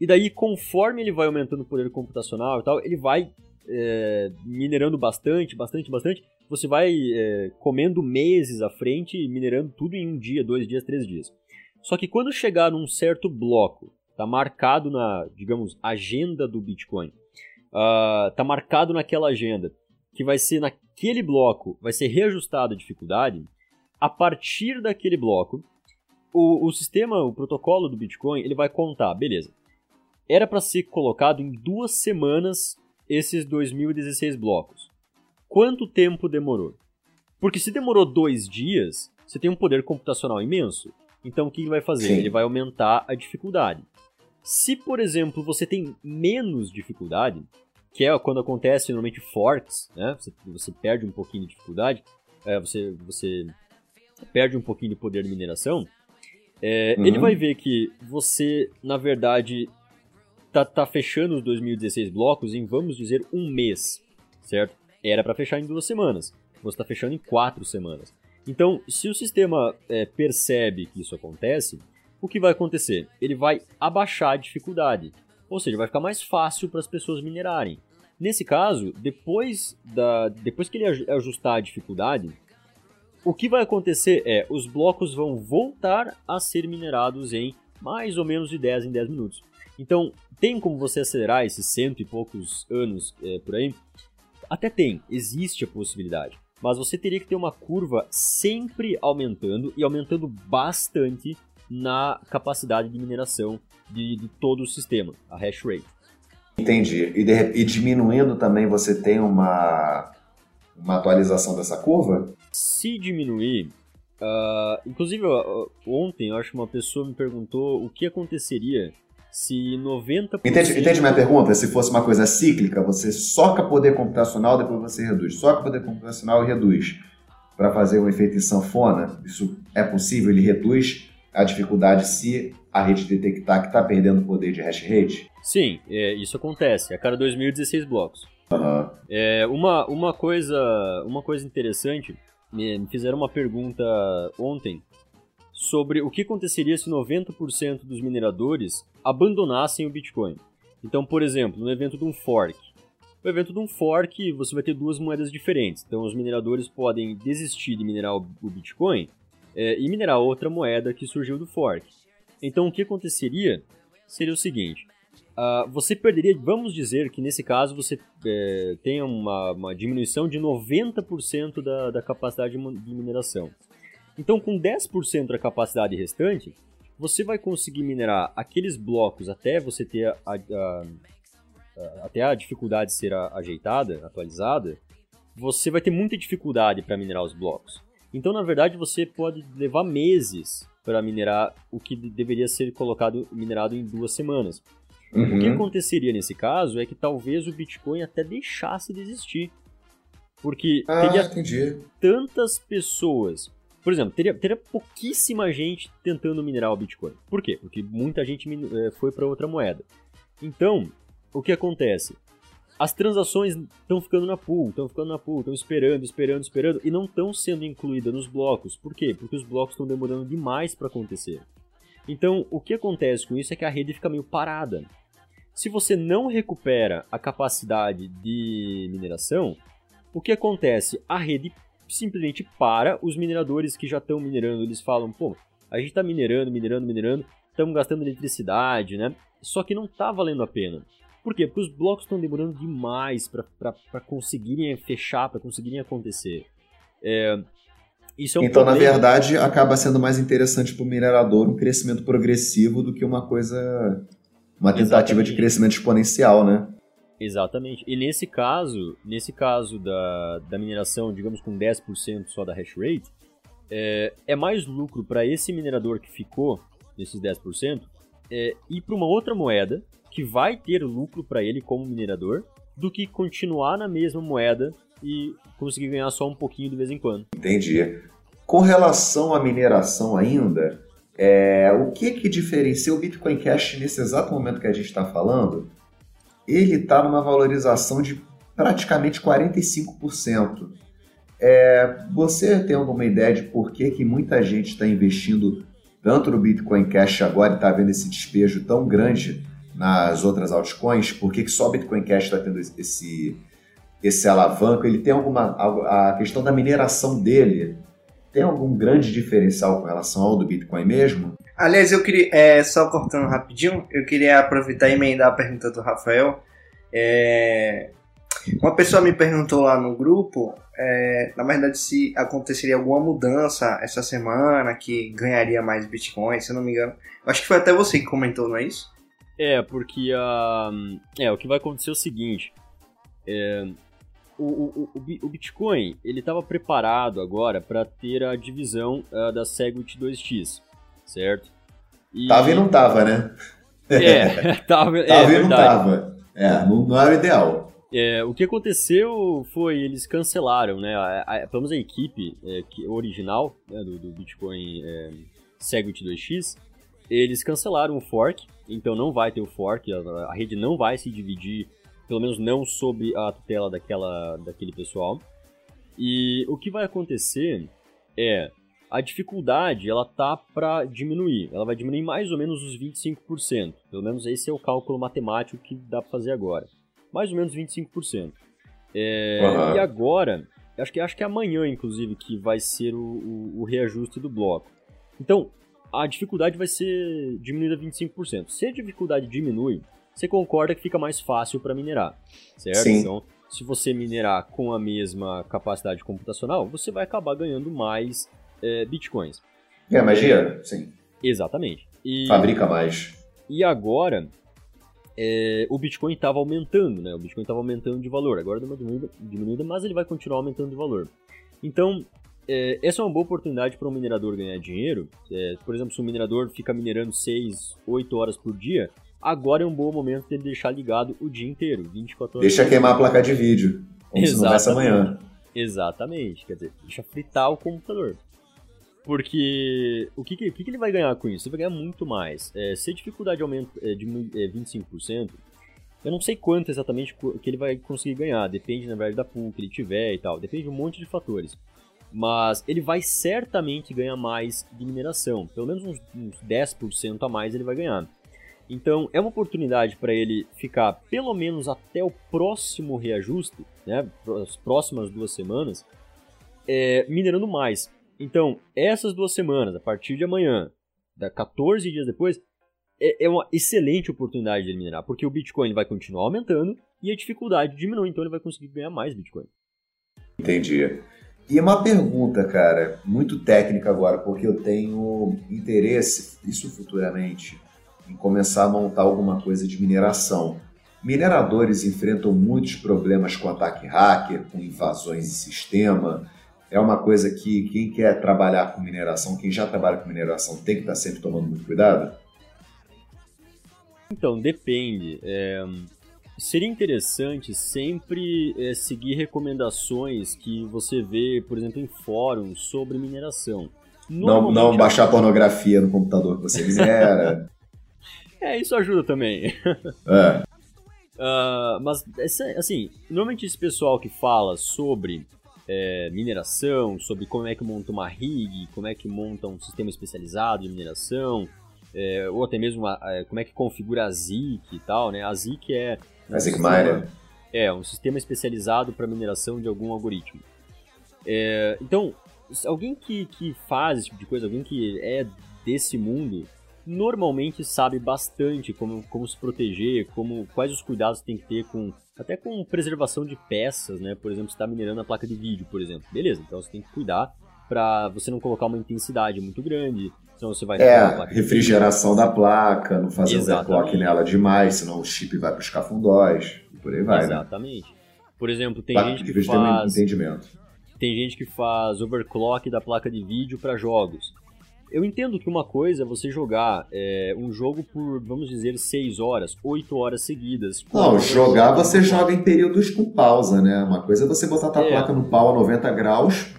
E daí, conforme ele vai aumentando o poder computacional e tal, ele vai é, minerando bastante, bastante, bastante. Você vai é, comendo meses à frente, minerando tudo em um dia, dois dias, três dias. Só que quando chegar num certo bloco, tá marcado na, digamos, agenda do Bitcoin, uh, tá marcado naquela agenda, que vai ser naquele bloco, vai ser reajustada a dificuldade, a partir daquele bloco, o, o sistema, o protocolo do Bitcoin, ele vai contar, beleza. Era para ser colocado em duas semanas esses 2016 blocos. Quanto tempo demorou? Porque se demorou dois dias, você tem um poder computacional imenso. Então o que ele vai fazer? Sim. Ele vai aumentar a dificuldade. Se, por exemplo, você tem menos dificuldade, que é quando acontece normalmente forks, né? Você, você perde um pouquinho de dificuldade, é, você, você perde um pouquinho de poder de mineração, é, uhum. ele vai ver que você, na verdade, tá, tá fechando os 2016 blocos em, vamos dizer, um mês, certo? Era para fechar em duas semanas. Você está fechando em quatro semanas. Então, se o sistema é, percebe que isso acontece, o que vai acontecer? Ele vai abaixar a dificuldade. Ou seja, vai ficar mais fácil para as pessoas minerarem. Nesse caso, depois, da, depois que ele ajustar a dificuldade, o que vai acontecer é os blocos vão voltar a ser minerados em mais ou menos de 10 em 10 minutos. Então, tem como você acelerar esses cento e poucos anos é, por aí? Até tem, existe a possibilidade. Mas você teria que ter uma curva sempre aumentando e aumentando bastante na capacidade de mineração de, de todo o sistema, a hash rate. Entendi. E, de, e diminuindo também você tem uma, uma atualização dessa curva? Se diminuir, uh, inclusive uh, ontem eu acho que uma pessoa me perguntou o que aconteceria se 90%. Entende, entende minha pergunta? Se fosse uma coisa cíclica, você soca poder computacional, depois você reduz. Soca poder computacional e reduz. Para fazer um efeito em sanfona, isso é possível? Ele reduz a dificuldade se a rede detectar que está perdendo poder de hash rate? Sim, é, isso acontece a cada 2016 blocos. Uhum. É, uma, uma, coisa, uma coisa interessante, me, me fizeram uma pergunta ontem sobre o que aconteceria se 90% dos mineradores abandonassem o Bitcoin. Então, por exemplo, no evento de um fork. No evento de um fork, você vai ter duas moedas diferentes. Então, os mineradores podem desistir de minerar o Bitcoin é, e minerar outra moeda que surgiu do fork. Então o que aconteceria seria o seguinte: uh, você perderia, vamos dizer que nesse caso você é, tenha uma, uma, diminuição de 90% da, da capacidade de mineração. Então com 10% da capacidade restante, você vai conseguir minerar aqueles blocos até você ter a, a, a, até a dificuldade ser ajeitada, atualizada, você vai ter muita dificuldade para minerar os blocos. Então, na verdade, você pode levar meses para minerar o que deveria ser colocado minerado em duas semanas. Uhum. O que aconteceria nesse caso é que talvez o Bitcoin até deixasse de existir. Porque ah, teria entendi. tantas pessoas. Por exemplo, teria, teria pouquíssima gente tentando minerar o Bitcoin. Por quê? Porque muita gente eh, foi para outra moeda. Então, o que acontece? as transações estão ficando na pool, estão ficando na pool, estão esperando, esperando, esperando e não estão sendo incluídas nos blocos. Por quê? Porque os blocos estão demorando demais para acontecer. Então, o que acontece com isso é que a rede fica meio parada. Se você não recupera a capacidade de mineração, o que acontece? A rede simplesmente para, os mineradores que já estão minerando, eles falam, pô, a gente está minerando, minerando, minerando, estamos gastando eletricidade, né? Só que não está valendo a pena. Por quê? Porque os blocos estão demorando demais para conseguirem fechar, para conseguirem acontecer. É, isso é um então, problema. na verdade, acaba sendo mais interessante para o minerador um crescimento progressivo do que uma coisa. uma tentativa Exatamente. de crescimento exponencial, né? Exatamente. E nesse caso, nesse caso da, da mineração, digamos com 10% só da hash rate, é, é mais lucro para esse minerador que ficou nesses 10% é, ir para uma outra moeda que vai ter lucro para ele como minerador do que continuar na mesma moeda e conseguir ganhar só um pouquinho de vez em quando. Entendi. Com relação à mineração ainda, é, o que que diferencia o Bitcoin Cash nesse exato momento que a gente está falando? Ele está numa valorização de praticamente 45%. É, você tem alguma ideia de por que, que muita gente está investindo tanto no Bitcoin Cash agora e está vendo esse despejo tão grande nas outras altcoins? Por que, que só o Bitcoin Cash está tendo esse, esse alavanco? Ele tem alguma. A questão da mineração dele tem algum grande diferencial com relação ao do Bitcoin mesmo? Aliás, eu queria, é, só cortando rapidinho, eu queria aproveitar e emendar a pergunta do Rafael. É, uma pessoa me perguntou lá no grupo, é, na verdade, se aconteceria alguma mudança essa semana que ganharia mais Bitcoin, se eu não me engano. Acho que foi até você que comentou, não é isso? É, porque a. É, o que vai acontecer é o seguinte. É, o, o, o, Bitcoin ele estava preparado agora para ter a divisão uh, da Segwit 2x, certo? E... Tava e não tava, né? É, tava, é, tava e não tava. É, não, não era o ideal. É, o que aconteceu foi eles cancelaram, né? A, a, pelo menos a equipe é, que, original né, do, do, Bitcoin é, Segwit 2x, eles cancelaram o fork, então não vai ter o fork, a, a rede não vai se dividir pelo menos não sob a tutela daquela, daquele pessoal. E o que vai acontecer é a dificuldade ela tá para diminuir. Ela vai diminuir mais ou menos os 25%. Pelo menos esse é o cálculo matemático que dá para fazer agora. Mais ou menos 25%. É, uhum. E agora, acho que, acho que é amanhã, inclusive, que vai ser o, o, o reajuste do bloco. Então, a dificuldade vai ser diminuída 25%. Se a dificuldade diminui, você concorda que fica mais fácil para minerar, certo? Sim. Então, se você minerar com a mesma capacidade computacional, você vai acabar ganhando mais é, bitcoins. É magia? Sim. Exatamente. E, Fabrica mais. E agora, é, o Bitcoin estava aumentando, né? O Bitcoin estava aumentando de valor. Agora deu uma diminuída, diminuída, mas ele vai continuar aumentando de valor. Então, é, essa é uma boa oportunidade para um minerador ganhar dinheiro. É, por exemplo, se um minerador fica minerando 6, 8 horas por dia, agora é um bom momento de deixar ligado o dia inteiro, 24 horas. Deixa queimar a placa de vídeo, como Exatamente. se não amanhã. Exatamente, quer dizer, deixa fritar o computador. Porque o que, que, que ele vai ganhar com isso? Ele vai ganhar muito mais. É, se a dificuldade aumenta é, de é, 25%, eu não sei quanto exatamente que ele vai conseguir ganhar. Depende, na verdade, da pool que ele tiver e tal. Depende de um monte de fatores. Mas ele vai certamente ganhar mais de mineração. Pelo menos uns, uns 10% a mais ele vai ganhar. Então é uma oportunidade para ele ficar pelo menos até o próximo reajuste, né, as próximas duas semanas, é, minerando mais. Então essas duas semanas, a partir de amanhã, da 14 dias depois, é, é uma excelente oportunidade de minerar, porque o Bitcoin vai continuar aumentando e a dificuldade diminui, então ele vai conseguir ganhar mais Bitcoin. Entendi. E uma pergunta, cara, muito técnica agora, porque eu tenho interesse, isso futuramente, em começar a montar alguma coisa de mineração. Mineradores enfrentam muitos problemas com ataque hacker, com invasões de sistema. É uma coisa que quem quer trabalhar com mineração, quem já trabalha com mineração, tem que estar sempre tomando muito cuidado? Então, depende. É, seria interessante sempre é, seguir recomendações que você vê, por exemplo, em fóruns sobre mineração. Não, não baixar pornografia no computador que você minera. É, isso ajuda também. É. Uh, mas, assim, normalmente esse pessoal que fala sobre é, mineração, sobre como é que monta uma rig, como é que monta um sistema especializado de mineração, é, ou até mesmo a, a, como é que configura a ZIC e tal, né? A ZIC é... Um a ZIC Miner. É, um sistema especializado para mineração de algum algoritmo. É, então, alguém que, que faz esse tipo de coisa, alguém que é desse mundo, normalmente sabe bastante como, como se proteger, como quais os cuidados tem que ter com até com preservação de peças, né? Por exemplo, você está minerando a placa de vídeo, por exemplo. Beleza, então você tem que cuidar para você não colocar uma intensidade muito grande, senão você vai É, refrigeração da placa, não fazer Exatamente. overclock nela demais, senão o chip vai para os cafundós, e por aí vai. Né? Exatamente. Né? Por exemplo, tem placa gente que faz entendimento. Tem gente que faz overclock da placa de vídeo para jogos. Eu entendo que uma coisa é você jogar é, um jogo por, vamos dizer, 6 horas, 8 horas seguidas. Não, jogar você joga em períodos com pausa, né? Uma coisa é você botar a tua é. placa no pau a 90 graus,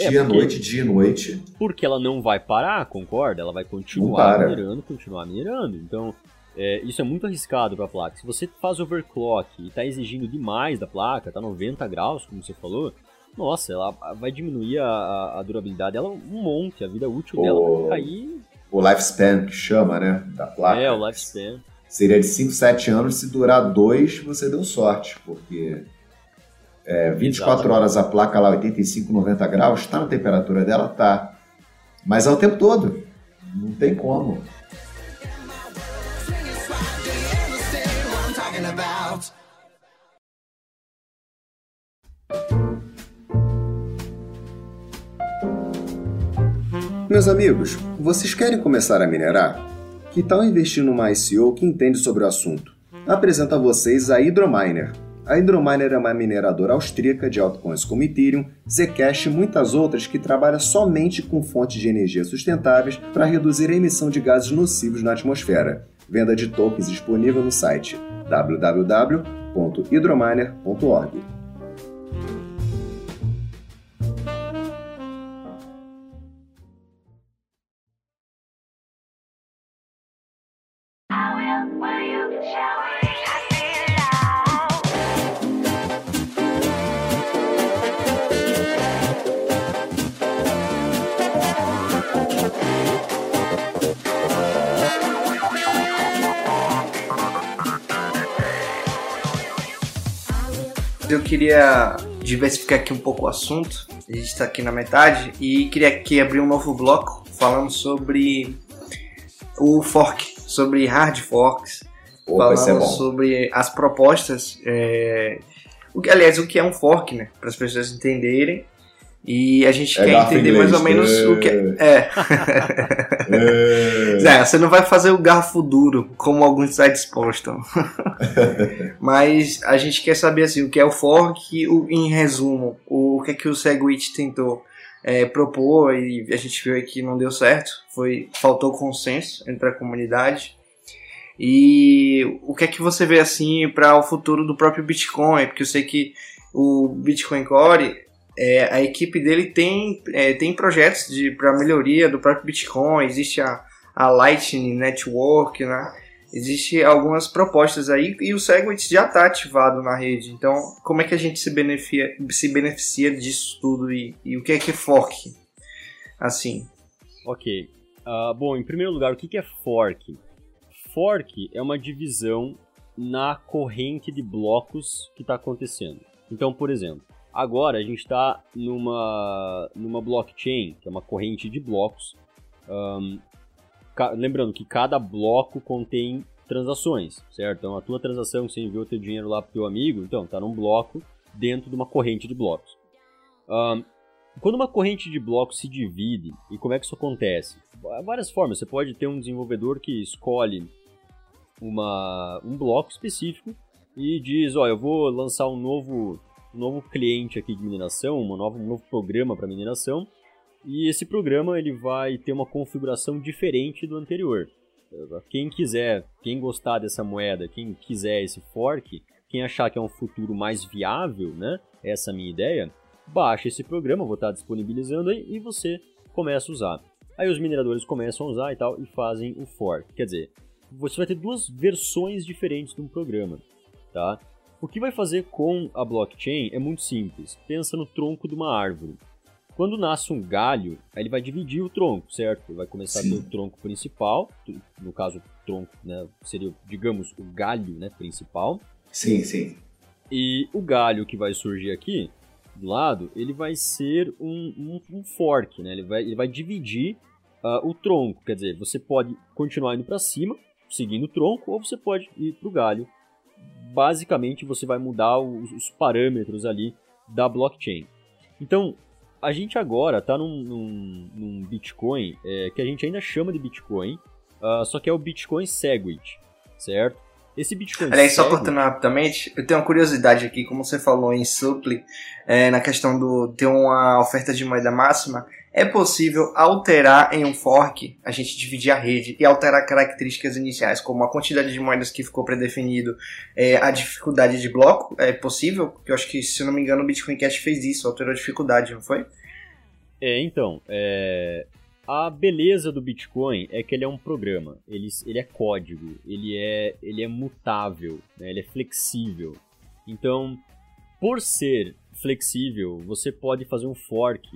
é, dia, porque, noite, dia, noite. Porque ela não vai parar, concorda? Ela vai continuar minerando, continuar minerando. Então, é, isso é muito arriscado para a placa. Se você faz overclock e está exigindo demais da placa, tá 90 graus, como você falou, nossa, ela vai diminuir a, a durabilidade dela um monte, a vida útil o, dela vai cair. O lifespan que chama, né? Da placa. É, o lifespan. Seria de 5, 7 anos, se durar 2, você deu sorte, porque é, 24 Exato. horas a placa lá, 85, 90 graus, está na temperatura dela? Tá. Mas é o tempo todo. Não tem como. Meus amigos, vocês querem começar a minerar? Que tal investir numa ICO que entende sobre o assunto? Apresento a vocês a Hydrominer. A Hydrominer é uma mineradora austríaca de altcoins como Ethereum, Zcash e muitas outras que trabalha somente com fontes de energia sustentáveis para reduzir a emissão de gases nocivos na atmosfera. Venda de tokens disponível no site www.hydrominer.org. diversificar aqui um pouco o assunto. A gente está aqui na metade e queria aqui abrir um novo bloco falando sobre o fork, sobre hard forks, Opa, falando é sobre as propostas. É... O que, aliás, o que é um fork, né? Para as pessoas entenderem. E a gente é quer entender inglês. mais ou menos é. o que é. É. é. Você não vai fazer o garfo duro, como alguns sites postam. Mas a gente quer saber assim, o que é o fork, o, em resumo, o, o que é que o Segwit tentou é, propor e a gente viu que não deu certo. Foi, faltou consenso entre a comunidade. E o que é que você vê assim para o futuro do próprio Bitcoin? Porque eu sei que o Bitcoin Core é, a equipe dele tem, é, tem projetos para melhoria do próprio Bitcoin, existe a, a Lightning Network, né? Existe algumas propostas aí e o Segwit já está ativado na rede. Então, como é que a gente se beneficia, se beneficia disso tudo e, e o que é que é fork? Assim. Ok. Uh, bom, em primeiro lugar, o que é fork? Fork é uma divisão na corrente de blocos que está acontecendo. Então, por exemplo, Agora a gente está numa, numa blockchain, que é uma corrente de blocos. Um, lembrando que cada bloco contém transações, certo? Então a tua transação que você enviou teu dinheiro lá para teu amigo, então está num bloco dentro de uma corrente de blocos. Um, quando uma corrente de blocos se divide, e como é que isso acontece? Várias formas. Você pode ter um desenvolvedor que escolhe uma, um bloco específico e diz, ó, eu vou lançar um novo um novo cliente aqui de mineração, uma nova, um novo programa para mineração, e esse programa ele vai ter uma configuração diferente do anterior. Quem quiser, quem gostar dessa moeda, quem quiser esse fork, quem achar que é um futuro mais viável, né? Essa é a minha ideia, baixa esse programa, vou estar disponibilizando aí e você começa a usar. Aí os mineradores começam a usar e tal e fazem o fork. Quer dizer, você vai ter duas versões diferentes de um programa, tá? O que vai fazer com a blockchain é muito simples. Pensa no tronco de uma árvore. Quando nasce um galho, ele vai dividir o tronco, certo? Ele vai começar Sim. do tronco principal, no caso, o tronco, né, seria, digamos, o galho, né, principal. Sim, sim. E o galho que vai surgir aqui, do lado, ele vai ser um, um, um fork, né? Ele vai, ele vai dividir uh, o tronco. Quer dizer, você pode continuar indo para cima, seguindo o tronco, ou você pode ir para o galho basicamente você vai mudar os, os parâmetros ali da blockchain. Então, a gente agora está num, num, num, Bitcoin é, que a gente ainda chama de Bitcoin, uh, só que é o Bitcoin Segwit, certo? Esse Bitcoin Aliás, só cortando rapidamente, eu tenho uma curiosidade aqui, como você falou em Supply, é, na questão do ter uma oferta de moeda máxima, é possível alterar em um fork, a gente dividir a rede e alterar características iniciais, como a quantidade de moedas que ficou predefinido, é, a dificuldade de bloco, é possível? Eu acho que, se não me engano, o Bitcoin Cash fez isso, alterou a dificuldade, não foi? É, então, é... a beleza do Bitcoin é que ele é um programa, ele, ele é código, ele é, ele é mutável, né? ele é flexível. Então, por ser flexível, você pode fazer um fork.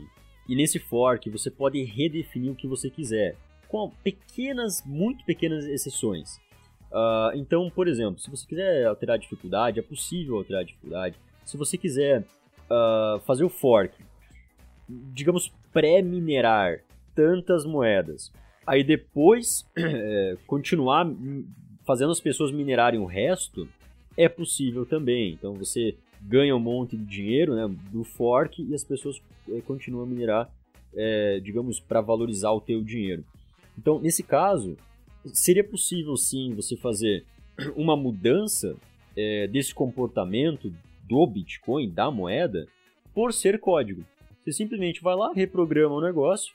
E nesse fork você pode redefinir o que você quiser, com pequenas, muito pequenas exceções. Uh, então, por exemplo, se você quiser alterar a dificuldade, é possível alterar a dificuldade. Se você quiser uh, fazer o fork, digamos, pré-minerar tantas moedas, aí depois é, continuar fazendo as pessoas minerarem o resto, é possível também. Então você ganha um monte de dinheiro né, do fork e as pessoas é, continuam a minerar, é, digamos, para valorizar o teu dinheiro. Então, nesse caso, seria possível sim você fazer uma mudança é, desse comportamento do Bitcoin, da moeda, por ser código. Você simplesmente vai lá, reprograma o negócio,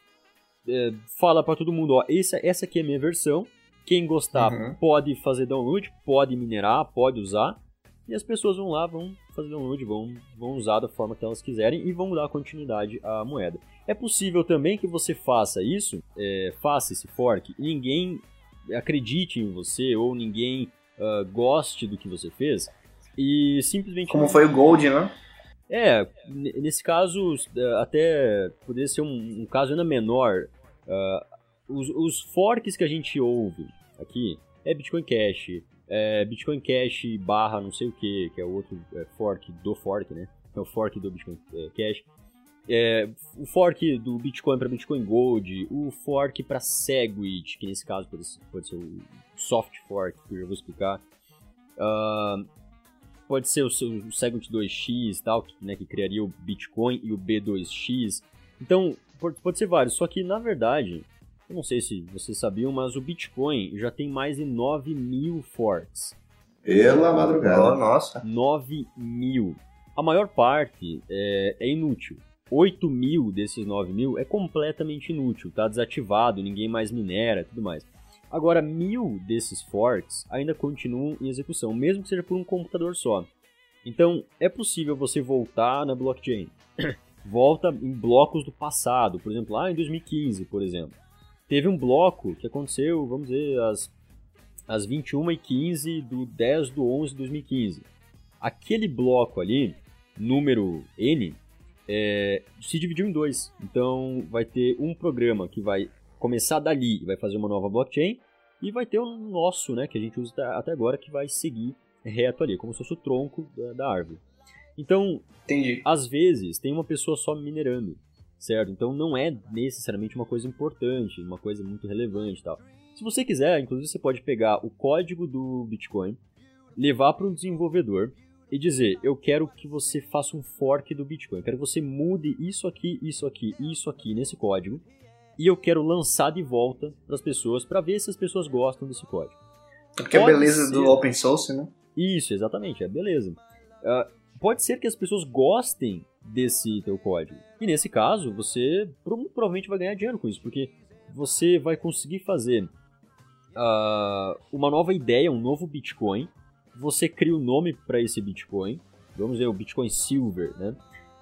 é, fala para todo mundo, ó, essa, essa aqui é a minha versão, quem gostar uhum. pode fazer download, pode minerar, pode usar, e as pessoas vão lá, vão fazer download, vão, vão usar da forma que elas quiserem e vão dar continuidade à moeda. É possível também que você faça isso, é, faça esse fork, e ninguém acredite em você ou ninguém uh, goste do que você fez e simplesmente. Como foi o Gold, né? É, nesse caso, até poderia ser um, um caso ainda menor. Uh, os, os, forks que a gente ouve aqui é Bitcoin Cash, é Bitcoin Cash barra não sei o que, que é o outro é, fork do fork, né? É o fork do Bitcoin é, Cash. É, o fork do Bitcoin para Bitcoin Gold, o fork para Segwit, que nesse caso pode ser, pode ser, o soft fork, que eu já vou explicar. Uh, pode ser o, o Segwit 2x tal, que, né, que criaria o Bitcoin e o B2x. Então, pode, pode ser vários, só que na verdade, eu não sei se vocês sabiam, mas o Bitcoin já tem mais de 9 mil forks. Pela madrugada. Nossa. 9 mil. A maior parte é, é inútil. 8 mil desses 9 mil é completamente inútil, tá desativado, ninguém mais minera tudo mais. Agora, mil desses forks ainda continuam em execução, mesmo que seja por um computador só. Então, é possível você voltar na blockchain. Volta em blocos do passado, por exemplo, lá em 2015, por exemplo. Teve um bloco que aconteceu, vamos dizer, às, às 21h15 do 10 do 11 de 2015. Aquele bloco ali, número N, é, se dividiu em dois. Então vai ter um programa que vai começar dali e vai fazer uma nova blockchain, e vai ter o nosso, né, que a gente usa até agora, que vai seguir reto ali, como se fosse o tronco da, da árvore. Então, Entendi. às vezes, tem uma pessoa só minerando, certo? Então não é necessariamente uma coisa importante, uma coisa muito relevante e tal. Se você quiser, inclusive, você pode pegar o código do Bitcoin, levar para um desenvolvedor e dizer: Eu quero que você faça um fork do Bitcoin. Eu quero que você mude isso aqui, isso aqui, isso aqui nesse código. E eu quero lançar de volta para as pessoas para ver se as pessoas gostam desse código. Porque pode a beleza ser... do open source, né? Isso, exatamente, é beleza. Uh, pode ser que as pessoas gostem desse teu código. E nesse caso, você provavelmente vai ganhar dinheiro com isso, porque você vai conseguir fazer uh, uma nova ideia, um novo Bitcoin, você cria o um nome para esse Bitcoin, vamos dizer o Bitcoin Silver, né?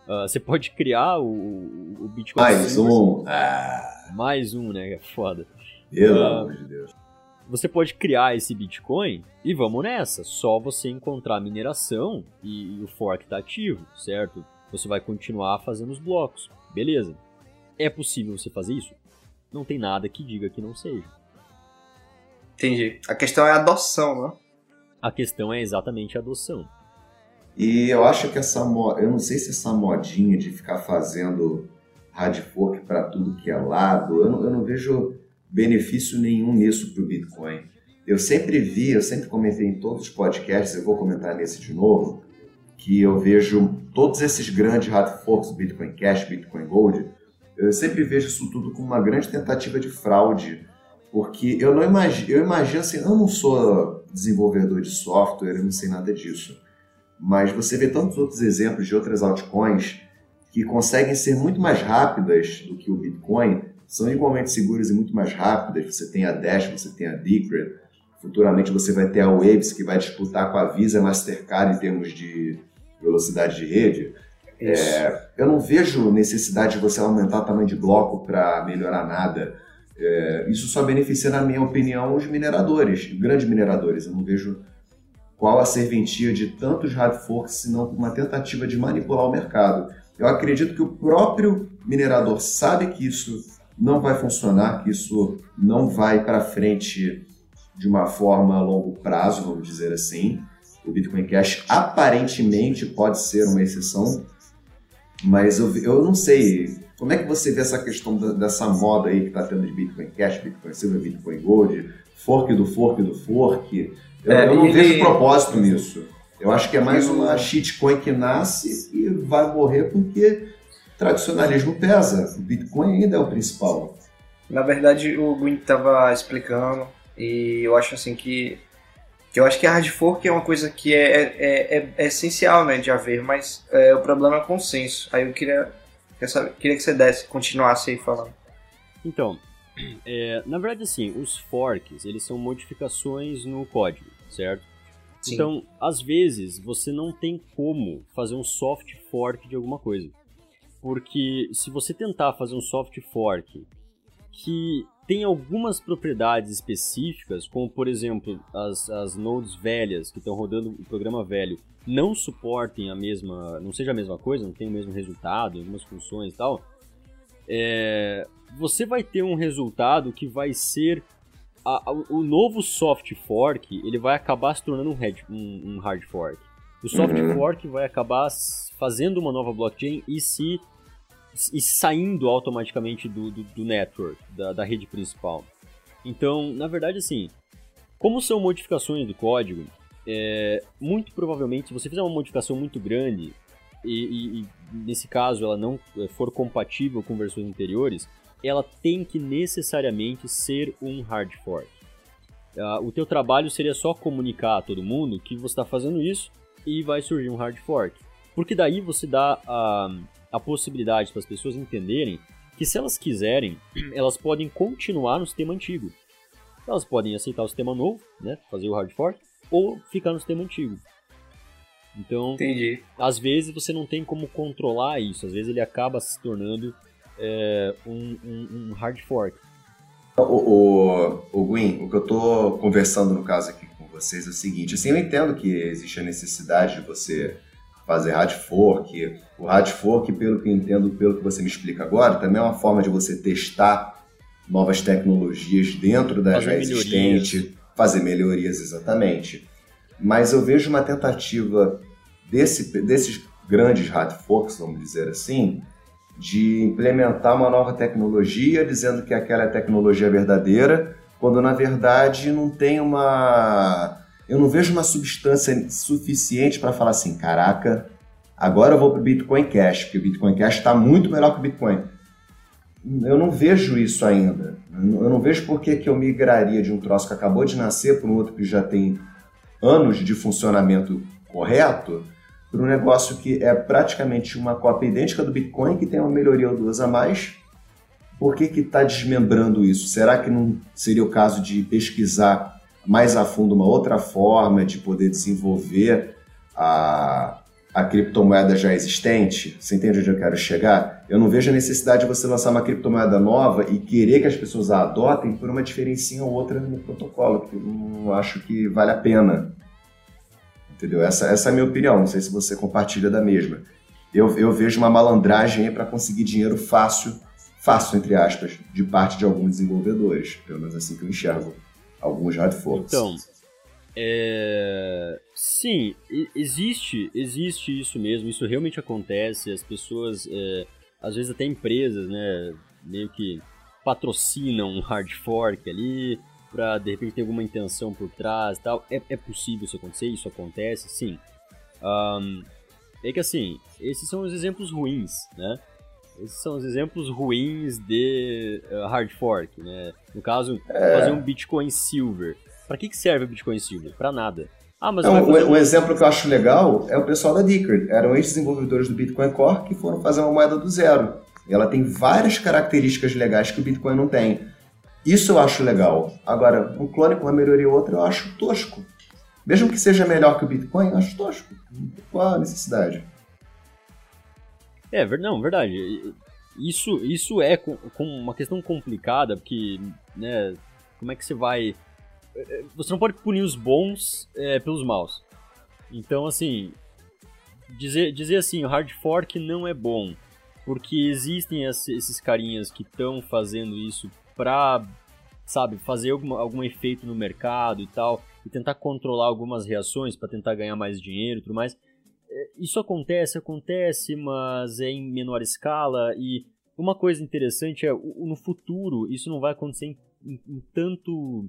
Uh, você pode criar o, o Bitcoin Mais Silver. um. Ah. Mais um, né? É foda. Pelo uh, amor de Deus. Você pode criar esse Bitcoin e vamos nessa. Só você encontrar a mineração e, e o fork tá ativo, certo? Você vai continuar fazendo os blocos. Beleza. É possível você fazer isso? Não tem nada que diga que não seja. Entendi. A questão é a adoção, né? A questão é exatamente a adoção. E eu acho que essa moda, eu não sei se essa modinha de ficar fazendo hard fork para tudo que é lado, eu não, eu não vejo benefício nenhum nisso para o Bitcoin. Eu sempre vi, eu sempre comentei em todos os podcasts, eu vou comentar nesse de novo, que eu vejo todos esses grandes hard forks, Bitcoin Cash, Bitcoin Gold, eu sempre vejo isso tudo como uma grande tentativa de fraude, porque eu não imagino, eu imagino assim, eu não sou desenvolvedor de software, eu não sei nada disso. Mas você vê tantos outros exemplos de outras altcoins que conseguem ser muito mais rápidas do que o Bitcoin, são igualmente seguras e muito mais rápidas. Você tem a Dash, você tem a Decred, futuramente você vai ter a Waves que vai disputar com a Visa Mastercard em termos de velocidade de rede. É, eu não vejo necessidade de você aumentar o tamanho de bloco para melhorar nada. É, isso só beneficia, na minha opinião, os mineradores, grandes mineradores. Eu não vejo qual a serventia de tantos hard forks, senão uma tentativa de manipular o mercado. Eu acredito que o próprio minerador sabe que isso não vai funcionar, que isso não vai para frente de uma forma a longo prazo, vamos dizer assim. O Bitcoin Cash aparentemente pode ser uma exceção, mas eu, eu não sei. Como é que você vê essa questão da, dessa moda aí que está tendo de Bitcoin Cash, Bitcoin Silver, Bitcoin Gold, fork do fork do fork? Eu, é, eu não ele... vejo propósito nisso. Eu acho que é mais uma shitcoin que nasce e vai morrer porque tradicionalismo pesa. O Bitcoin ainda é o principal. Na verdade, o Gwyn estava explicando e eu acho assim que, que eu acho que a hard fork é uma coisa que é, é, é, é essencial né, de haver, mas é, o problema é o consenso. Aí eu queria, queria que você desse, continuasse aí falando. Então, é, na verdade, assim, os forks, eles são modificações no código, certo? Sim. Então, às vezes, você não tem como fazer um soft fork de alguma coisa. Porque se você tentar fazer um soft fork que tem algumas propriedades específicas, como por exemplo as, as nodes velhas que estão rodando o programa velho não suportem a mesma, não seja a mesma coisa, não tem o mesmo resultado, algumas funções e tal, é, você vai ter um resultado que vai ser a, a, o novo soft fork, ele vai acabar se tornando um, head, um, um hard fork. O soft uhum. fork vai acabar fazendo uma nova blockchain e se e saindo automaticamente do, do, do network, da, da rede principal. Então, na verdade, assim, como são modificações do código, é, muito provavelmente, se você fizer uma modificação muito grande, e, e, e, nesse caso ela não é, for compatível com versões anteriores, ela tem que necessariamente ser um hard fork. Uh, o teu trabalho seria só comunicar a todo mundo que você está fazendo isso e vai surgir um hard fork. Porque daí você dá a, a possibilidade para as pessoas entenderem que se elas quiserem, elas podem continuar no sistema antigo. Elas podem aceitar o sistema novo, né, fazer o hard fork, ou ficar no sistema antigo. Então, Entendi. às vezes você não tem como controlar isso, às vezes ele acaba se tornando é, um, um, um, hard fork. O, o, o Gwyn, o que eu estou conversando no caso aqui com vocês é o seguinte, assim, eu entendo que existe a necessidade de você fazer hard fork. O hard fork, pelo que eu entendo, pelo que você me explica agora, também é uma forma de você testar novas tecnologias dentro da fazer já existente, fazer melhorias exatamente. Mas eu vejo uma tentativa desse, desses grandes hard forks, vamos dizer assim, de implementar uma nova tecnologia, dizendo que aquela é a tecnologia verdadeira, quando na verdade não tem uma eu não vejo uma substância suficiente para falar assim, caraca, agora eu vou para o Bitcoin Cash, porque o Bitcoin Cash está muito melhor que o Bitcoin. Eu não vejo isso ainda. Eu não vejo por que, que eu migraria de um troço que acabou de nascer para um outro que já tem anos de funcionamento correto para um negócio que é praticamente uma cópia idêntica do Bitcoin, que tem uma melhoria ou duas a mais. Por que está desmembrando isso? Será que não seria o caso de pesquisar mais a fundo uma outra forma de poder desenvolver a, a criptomoeda já existente? Você entende onde eu quero chegar? Eu não vejo a necessidade de você lançar uma criptomoeda nova e querer que as pessoas a adotem por uma diferencinha ou outra no protocolo, que eu não acho que vale a pena. Entendeu? Essa, essa é a minha opinião, não sei se você compartilha da mesma. Eu, eu vejo uma malandragem para conseguir dinheiro fácil, fácil entre aspas, de parte de alguns desenvolvedores, pelo menos assim que eu enxergo alguns hard forks. Então, é... sim, existe, existe isso mesmo, isso realmente acontece, as pessoas, é... às vezes até empresas, né, meio que patrocinam um hard fork ali, para de repente ter alguma intenção por trás e tal. É, é possível isso acontecer, isso acontece, sim. Um, é que assim, esses são os exemplos ruins, né? Esses são os exemplos ruins de uh, hard fork, né? No caso, é. fazer um Bitcoin Silver. Para que, que serve o Bitcoin Silver? Para nada. Ah, mas Não, um, um, exemplo que eu acho legal é o pessoal da Dicker. Eram ex-desenvolvedores do Bitcoin Core que foram fazer uma moeda do zero. Ela tem várias características legais que o Bitcoin não tem. Isso eu acho legal. Agora, um clone com uma melhoria ou outra eu acho tosco. Mesmo que seja melhor que o Bitcoin, eu acho tosco. Qual a necessidade? É, não, verdade. Isso, isso é com, com uma questão complicada, porque, né, como é que você vai é, você não pode punir os bons é, pelos maus. Então, assim, dizer, dizer assim, o hard fork não é bom, porque existem esses carinhas que estão fazendo isso pra, sabe, fazer algum, algum efeito no mercado e tal, e tentar controlar algumas reações para tentar ganhar mais dinheiro e tudo mais. Isso acontece, acontece, mas é em menor escala e uma coisa interessante é, no futuro, isso não vai acontecer em, em, em tanto...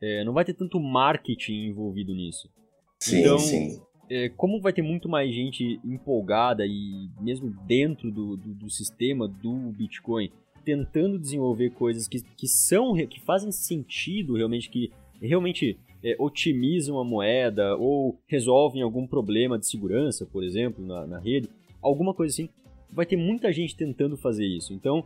É, não vai ter tanto marketing envolvido nisso. Sim, então, sim é, como vai ter muito mais gente empolgada e mesmo dentro do, do, do, sistema do Bitcoin tentando desenvolver coisas que, que são que fazem sentido realmente que realmente é, otimizam a moeda ou resolvem algum problema de segurança, por exemplo, na, na rede, alguma coisa assim, vai ter muita gente tentando fazer isso. Então,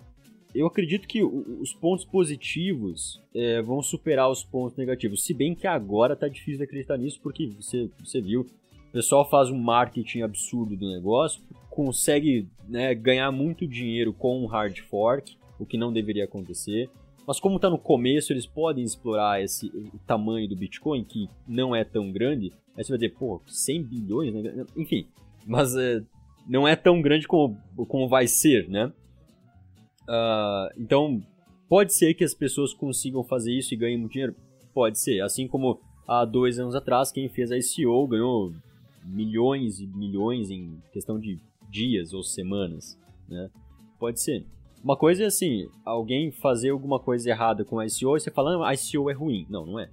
eu acredito que os pontos positivos é, vão superar os pontos negativos. Se bem que agora tá difícil de acreditar nisso, porque você, você viu o pessoal faz um marketing absurdo do negócio, consegue né, ganhar muito dinheiro com um hard fork, o que não deveria acontecer. Mas como está no começo, eles podem explorar esse, o tamanho do Bitcoin, que não é tão grande. Aí você vai dizer, pô, 100 bilhões, né? Enfim, mas é, não é tão grande como, como vai ser, né? Uh, então, pode ser que as pessoas consigam fazer isso e ganhem muito dinheiro? Pode ser. Assim como há dois anos atrás, quem fez a ICO ganhou milhões e milhões em questão de dias ou semanas, né? Pode ser. Uma coisa é assim, alguém fazer alguma coisa errada com a ICO e você falando, ah, a ICO é ruim. Não, não é.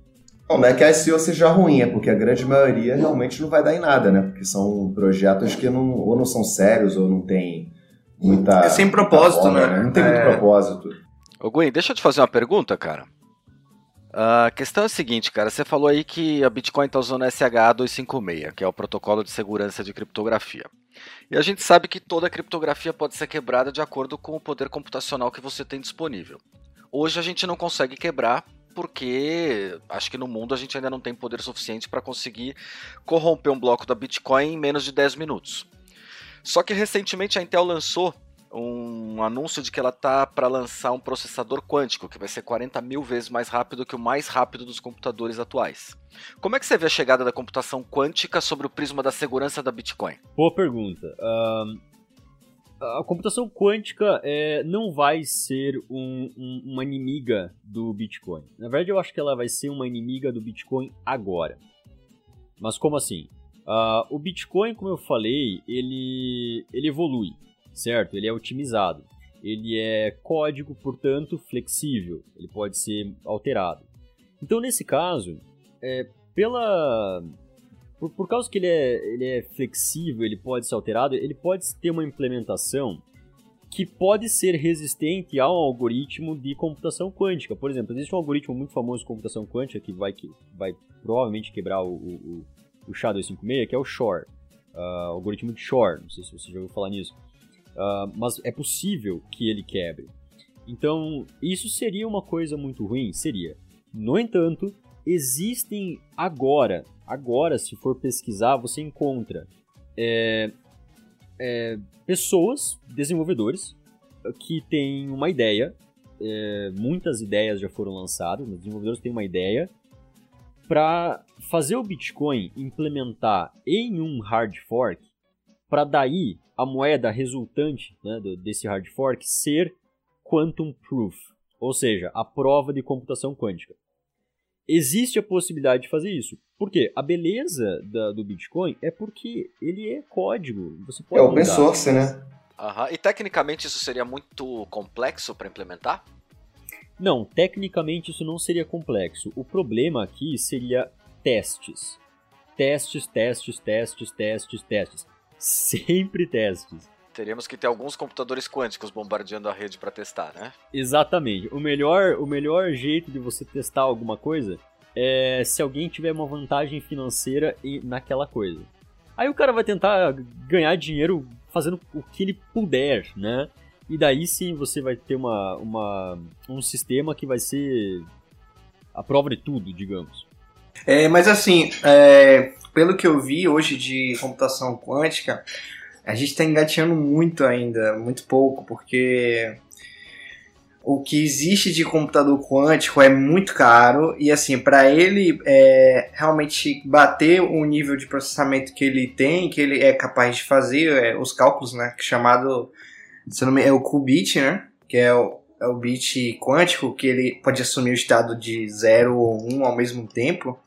Não, não é que a ICO seja ruim, é porque a grande maioria realmente não vai dar em nada, né? Porque são projetos que não, ou não são sérios ou não tem muita. É sem propósito, forma, né? Não tem é... muito propósito. Ô Gwen, deixa eu te fazer uma pergunta, cara. A questão é a seguinte, cara. Você falou aí que a Bitcoin está usando SH256, que é o protocolo de segurança de criptografia. E a gente sabe que toda criptografia pode ser quebrada de acordo com o poder computacional que você tem disponível. Hoje a gente não consegue quebrar porque acho que no mundo a gente ainda não tem poder suficiente para conseguir corromper um bloco da Bitcoin em menos de 10 minutos. Só que recentemente a Intel lançou um anúncio de que ela tá para lançar um processador quântico que vai ser 40 mil vezes mais rápido que o mais rápido dos computadores atuais. Como é que você vê a chegada da computação quântica sobre o prisma da segurança da Bitcoin? Boa pergunta. Uh, a computação quântica é, não vai ser um, um, uma inimiga do Bitcoin. Na verdade, eu acho que ela vai ser uma inimiga do Bitcoin agora. Mas como assim? Uh, o Bitcoin, como eu falei, ele, ele evolui certo? Ele é otimizado. Ele é código, portanto, flexível. Ele pode ser alterado. Então, nesse caso, é, pela por, por, causa que ele é, ele é flexível, ele pode ser alterado, ele pode ter uma implementação que pode ser resistente ao algoritmo de computação quântica. Por exemplo, existe um algoritmo muito famoso de computação quântica que vai, que vai provavelmente quebrar o, o, o SHA-256, que é o Shor. Uh, algoritmo de Shor, não sei se você já ouviu falar nisso. Uh, mas é possível que ele quebre. Então, isso seria uma coisa muito ruim? Seria. No entanto, existem agora, agora, se for pesquisar, você encontra é, é, pessoas, desenvolvedores, que têm uma ideia. É, muitas ideias já foram lançadas, os desenvolvedores têm uma ideia para fazer o Bitcoin implementar em um hard fork, para daí a moeda resultante né, desse hard fork ser quantum proof, ou seja, a prova de computação quântica. Existe a possibilidade de fazer isso. Por quê? A beleza da, do Bitcoin é porque ele é código. Você pode é open mudar. source, né? Uhum. E tecnicamente isso seria muito complexo para implementar? Não, tecnicamente isso não seria complexo. O problema aqui seria testes. Testes, testes, testes, testes, testes sempre testes. Teríamos que ter alguns computadores quânticos bombardeando a rede para testar, né? Exatamente. O melhor, o melhor jeito de você testar alguma coisa é se alguém tiver uma vantagem financeira naquela coisa. Aí o cara vai tentar ganhar dinheiro fazendo o que ele puder, né? E daí sim você vai ter uma, uma, um sistema que vai ser a prova de tudo, digamos. É, mas assim, é, pelo que eu vi hoje de computação quântica, a gente está engateando muito ainda, muito pouco, porque o que existe de computador quântico é muito caro e assim para ele é, realmente bater o nível de processamento que ele tem, que ele é capaz de fazer é, os cálculos, né, que é chamado, se não me é o qubit, né, que é o, o bit quântico, que ele pode assumir o estado de 0 ou 1 um ao mesmo tempo,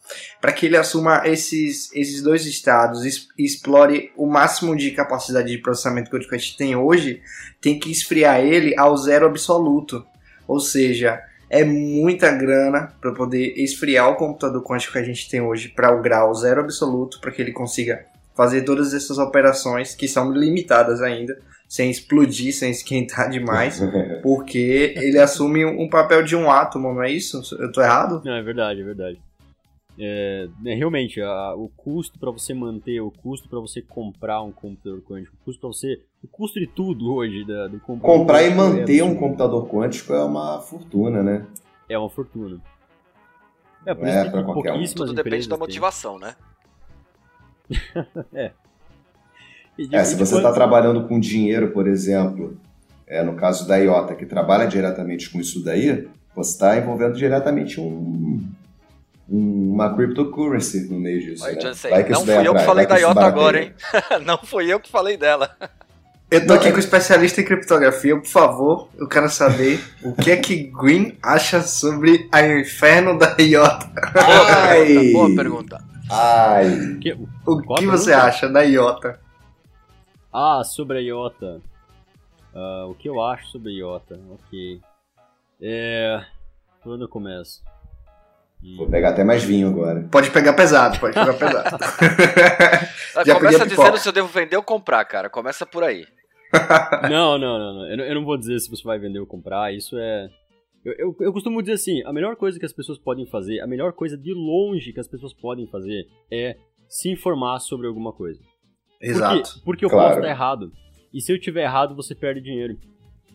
para que ele assuma esses, esses dois estados e explore o máximo de capacidade de processamento que a gente tem hoje, tem que esfriar ele ao zero absoluto. Ou seja, é muita grana para poder esfriar o computador quântico que a gente tem hoje para o grau zero absoluto, para que ele consiga fazer todas essas operações que são limitadas ainda, sem explodir, sem esquentar demais, porque ele assume um papel de um átomo, não é isso? Eu tô errado? Não, é verdade, é verdade. É, é, realmente, a, o custo para você manter, o custo para você comprar um computador quântico, o custo para você. O custo de tudo hoje da, do computador. Comprar e manter é um computador quântico é uma fortuna, né? É uma fortuna. É, por é, isso que pouquíssimas um. Tudo depende da motivação, tem. né? é. É, se você está trabalhando com dinheiro, por exemplo, é, no caso da IOTA, que trabalha diretamente com isso daí, você está envolvendo diretamente um, uma cryptocurrency no meio disso. Oi, né? Vai que não fui eu que falei da IOTA agora, hein? não fui eu que falei dela. Eu tô aqui é com o especialista em criptografia, por favor, eu quero saber o que é que Green acha sobre a inferno da IOTA. Ai. Boa pergunta. Ai. Que, o que você acha da IOTA? Ah, sobre a IOTA. Uh, o que eu acho sobre a IOTA? Ok. É. Quando eu começo? Hum. Vou pegar até mais vinho agora. Pode pegar pesado, pode pegar pesado. Já começa dizendo se eu devo vender ou comprar, cara. Começa por aí. não, não, não, não. Eu, não. eu não vou dizer se você vai vender ou comprar. Isso é. Eu, eu, eu, costumo dizer assim: a melhor coisa que as pessoas podem fazer, a melhor coisa de longe que as pessoas podem fazer é se informar sobre alguma coisa. Exato. Porque, porque eu claro. posso estar errado. E se eu tiver errado, você perde dinheiro.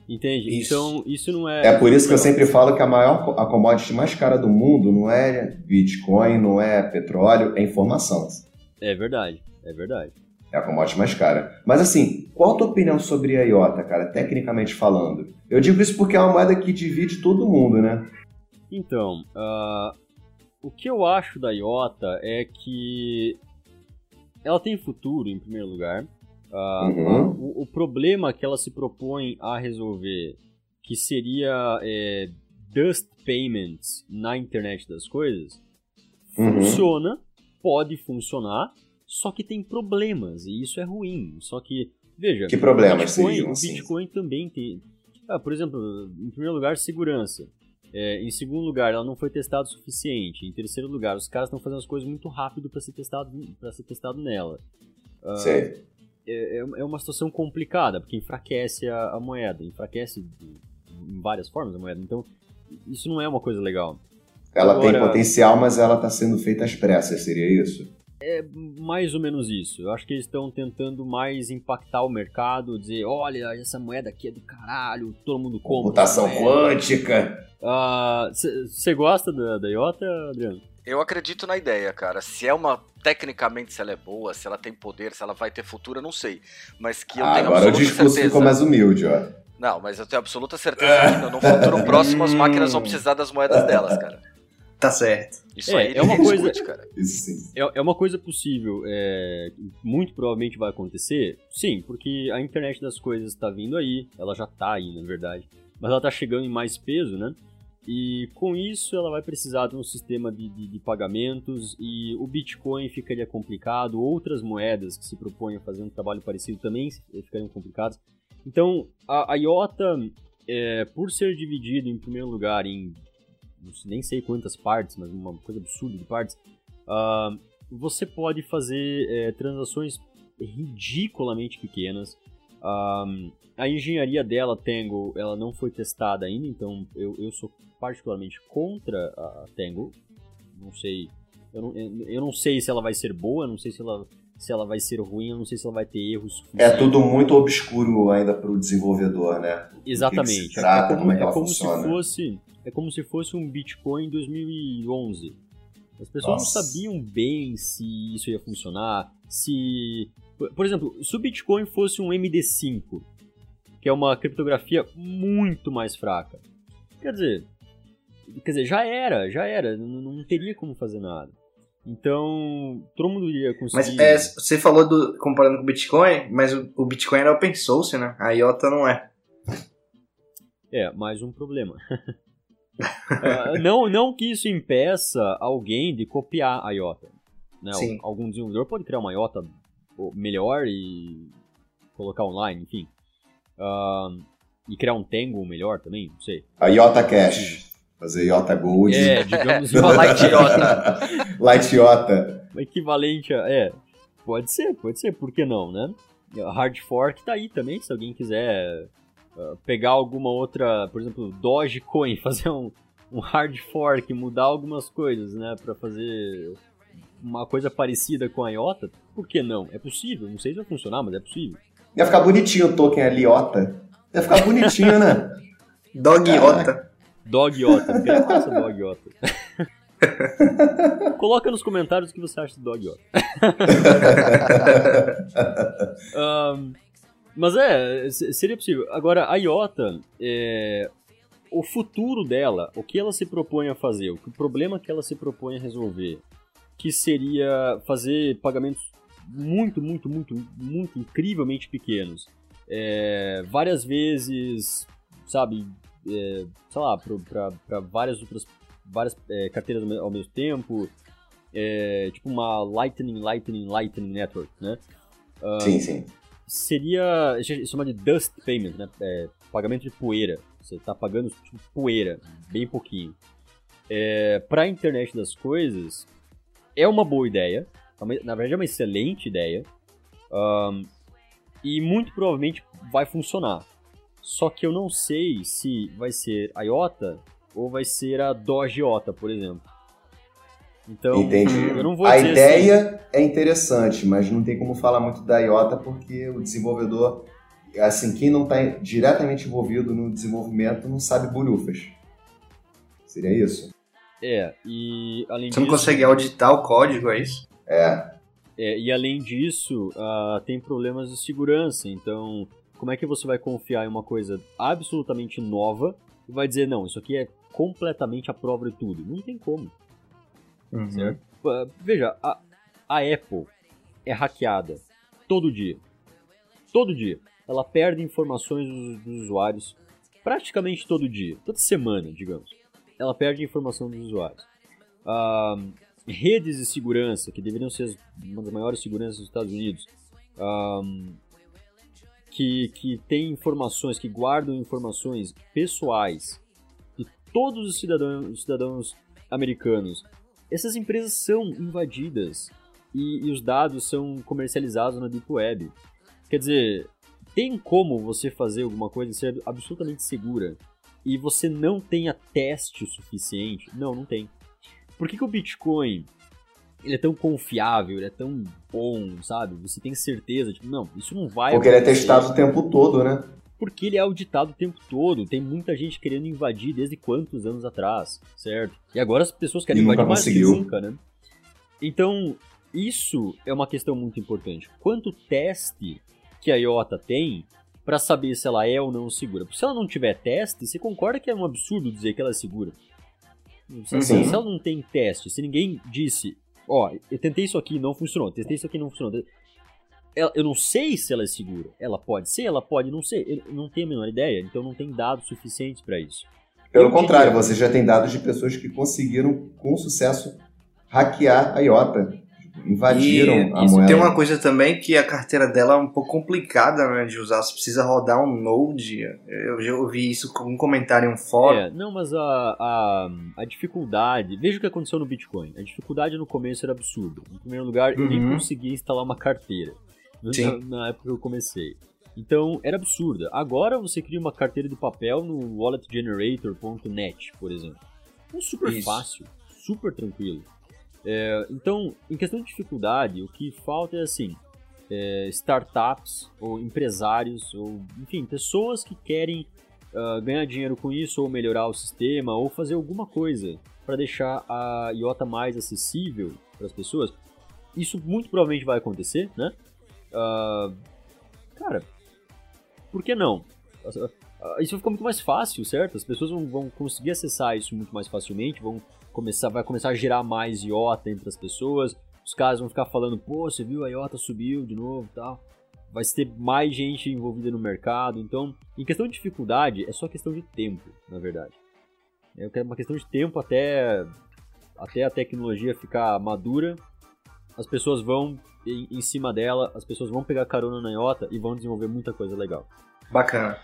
Entende? Isso. Então, isso não é. É por isso que eu sempre falo que a maior a commodity mais cara do mundo não é Bitcoin, não é petróleo, é informação. É verdade, é verdade. É a commodity mais cara. Mas assim, qual a tua opinião sobre a IOTA, cara, tecnicamente falando? Eu digo isso porque é uma moeda que divide todo mundo, né? Então, uh, o que eu acho da IOTA é que ela tem futuro, em primeiro lugar. Uh, uhum. o, o, problema que ela se propõe a resolver, que seria é, dust payments na internet das coisas, uhum. funciona, pode funcionar, só que tem problemas, e isso é ruim. Só que, veja, que problemas o Bitcoin, o Bitcoin também tem. Ah, por exemplo, em primeiro lugar, segurança. É, em segundo lugar, ela não foi testada o suficiente. Em terceiro lugar, os caras estão fazendo as coisas muito rápido para ser testado para ser testado nela. Uh, é, é, é, uma situação complicada porque enfraquece a, a moeda, enfraquece de, em várias formas a moeda. Então, isso não é uma coisa legal. Ela Agora, tem potencial, mas ela está sendo feita às pressas, seria isso? É mais ou menos isso. Eu acho que eles estão tentando mais impactar o mercado, dizer, olha, essa moeda aqui é do caralho, todo mundo compra. Computação quântica. Você uh, gosta da, da IOTA, Adriano? Eu acredito na ideia, cara. Se é uma. Tecnicamente, se ela é boa, se ela tem poder, se ela vai ter futuro, eu não sei. Mas que eu ah, tenho agora absoluta o discurso ficou mais humilde, ó. Não, mas eu tenho absoluta certeza que no futuro próximo as máquinas vão precisar das moedas delas, cara. Tá certo. Isso é, aí é uma coisa, discute, cara. Isso sim. É, é uma coisa possível, é, muito provavelmente vai acontecer. Sim, porque a internet das coisas está vindo aí, ela já tá aí, na verdade. Mas ela tá chegando em mais peso, né? E com isso ela vai precisar de um sistema de, de, de, pagamentos e o Bitcoin ficaria complicado, outras moedas que se propõem a fazer um trabalho parecido também ficariam complicadas. Então a, a IOTA, é, por ser dividido em primeiro lugar em nem sei quantas partes, mas uma coisa absurda de partes, uh, você pode fazer é, transações ridiculamente pequenas. Uh, a engenharia dela, Tango, ela não foi testada ainda, então eu, eu sou particularmente contra a Tango. Não sei, eu não, eu não sei se ela vai ser boa, não sei se ela, se ela vai ser ruim, eu não sei se ela vai ter erros. É tudo muito obscuro ainda para o desenvolvedor, né? Exatamente. Que que trata, é como, como, é que ela é como se fosse é como se fosse um Bitcoin 2011. As pessoas Nossa. não sabiam bem se isso ia funcionar, se... Por exemplo, se o Bitcoin fosse um MD5, que é uma criptografia muito mais fraca, Quer dizer, quer dizer, já era, já era, não, não teria como fazer nada. Então, todo mundo iria conseguir. Mas é, você falou do comparando com o Bitcoin, mas o, o Bitcoin era open source, né? A IOTA não é. É, mais um problema. uh, não, não que isso impeça alguém de copiar a IOTA. Né? Sim. Algum desenvolvedor pode criar uma IOTA melhor e colocar online, enfim. Uh, e criar um Tango melhor também, não sei. A IOTA Cash. Fazer IOTA Gold. É, digamos uma Light IOTA. Light IOTA. Equivalente a. É, pode ser, pode ser, por que não, né? Hard Fork tá aí também, se alguém quiser uh, pegar alguma outra, por exemplo, Dogecoin, fazer um, um hard fork, mudar algumas coisas, né, para fazer uma coisa parecida com a IOTA, por que não? É possível, não sei se vai funcionar, mas é possível. Ia ficar bonitinho o token ali, IOTA. Ia ficar bonitinho, né? Dog IOTA. Dog Iota, é massa Dog Iota. Coloca nos comentários o que você acha do Dog Iota. um, mas é, seria possível. Agora, a Iota, é, o futuro dela, o que ela se propõe a fazer, o problema que ela se propõe a resolver, que seria fazer pagamentos muito, muito, muito, muito incrivelmente pequenos. É, várias vezes, sabe, é, sei lá, para várias outras várias é, carteiras ao mesmo tempo, é, tipo uma Lightning, Lightning, Lightning Network, né? Sim, sim. Seria, chama de dust payment, né? É, pagamento de poeira. Você está pagando tipo, poeira, bem pouquinho. É, para a internet das coisas, é uma boa ideia. É na verdade, é uma excelente ideia. Um, e muito provavelmente vai funcionar. Só que eu não sei se vai ser a IOTA ou vai ser a Doge IOTA, por exemplo. Então, Entendi. eu não vou a dizer ideia assim... é interessante, mas não tem como falar muito da IOTA porque o desenvolvedor, assim, quem não está diretamente envolvido no desenvolvimento não sabe bolhufas. Seria isso? É, e além Você disso... não consegue auditar o código, é isso? É. é e além disso, uh, tem problemas de segurança, então como é que você vai confiar em uma coisa absolutamente nova e vai dizer, não, isso aqui é completamente a prova de tudo? Não tem como. Uhum. Certo? Veja, a, a Apple é hackeada todo dia. Todo dia. Ela perde informações dos, dos usuários praticamente todo dia. Toda semana, digamos. Ela perde informação dos usuários. Redes de segurança, que deveriam ser uma das maiores seguranças dos Estados Unidos, um, que, que tem informações, que guardam informações pessoais de todos os cidadãos, os cidadãos americanos, essas empresas são invadidas e, e, os dados são comercializados na Deep Web. Quer dizer, tem como você fazer alguma coisa ser absolutamente segura e você não tenha teste suficiente? Não, não tem. Por que, que o Bitcoin ele é tão confiável, ele é tão bom, sabe? Você tem certeza, tipo, não, isso não vai Porque acontecer. ele é testado o tempo todo, né? Porque ele é auditado o tempo todo. Tem muita gente querendo invadir desde quantos anos atrás, certo? E agora as pessoas querem invadir mais que nunca, né? Então, isso é uma questão muito importante. Quanto teste que a IOTA tem para saber se ela é ou não segura? Porque se ela não tiver teste, você concorda que é um absurdo dizer que ela é segura? Se, se ela não tem teste, se ninguém disse ó, eu tentei isso aqui, não funcionou, testei isso aqui, não funcionou. Eu não sei se ela é segura. Ela pode ser, ela pode não ser. Eu não tenho a menor ideia, então não tem dados suficientes para isso. Pelo eu contrário, diria... você já tem dados de pessoas que conseguiram com sucesso hackear a IOTA invadiram e, a moeda. Tem uma coisa também que a carteira dela é um pouco complicada né, de usar. Você precisa rodar um Node. Eu já ouvi isso com um comentário em um fórum. É, não, mas a, a, a, dificuldade. Veja o que aconteceu no Bitcoin. A dificuldade no começo era absurda. Em primeiro lugar, uhum. eu nem uhum. conseguia instalar uma carteira na, na época que eu comecei. Então era absurda. Agora você cria uma carteira de papel no walletgenerator.net, por exemplo. É super Isso. fácil, super tranquilo. É, então, em questão de dificuldade, o que falta é assim: é, startups ou empresários, ou enfim, pessoas que querem uh, ganhar dinheiro com isso, ou melhorar o sistema, ou fazer alguma coisa para deixar a IOTA mais acessível para as pessoas. Isso muito provavelmente vai acontecer, né? Uh, cara, por que não? isso vai ficar muito mais fácil, certo? As pessoas vão, vão conseguir acessar isso muito mais facilmente, vão começar, vai começar a gerar mais IOTA entre as pessoas. Os caras vão ficar falando, pô, você viu a IOTA subiu de novo tal. Vai ter mais gente envolvida no mercado. Então, em questão de dificuldade, é só questão de tempo, na verdade. É uma questão de tempo até, até a tecnologia ficar madura. As pessoas vão em, em cima dela, as pessoas vão pegar carona na IOTA e vão desenvolver muita coisa legal. Bacana.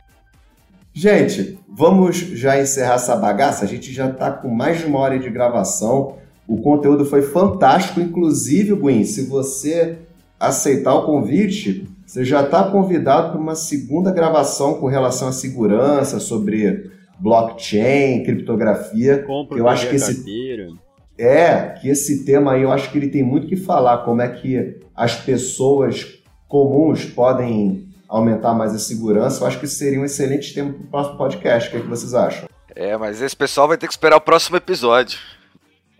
Gente, vamos já encerrar essa bagaça. A gente já está com mais de uma hora de gravação. O conteúdo foi fantástico. Inclusive, Gwen, se você aceitar o convite, você já está convidado para uma segunda gravação com relação à segurança, sobre blockchain, criptografia. Compra eu acho que esse carteira. É que esse tema aí eu acho que ele tem muito que falar como é que as pessoas comuns podem aumentar mais a segurança, eu acho que seria um excelente tema para o próximo podcast. O que, é que vocês acham? É, mas esse pessoal vai ter que esperar o próximo episódio.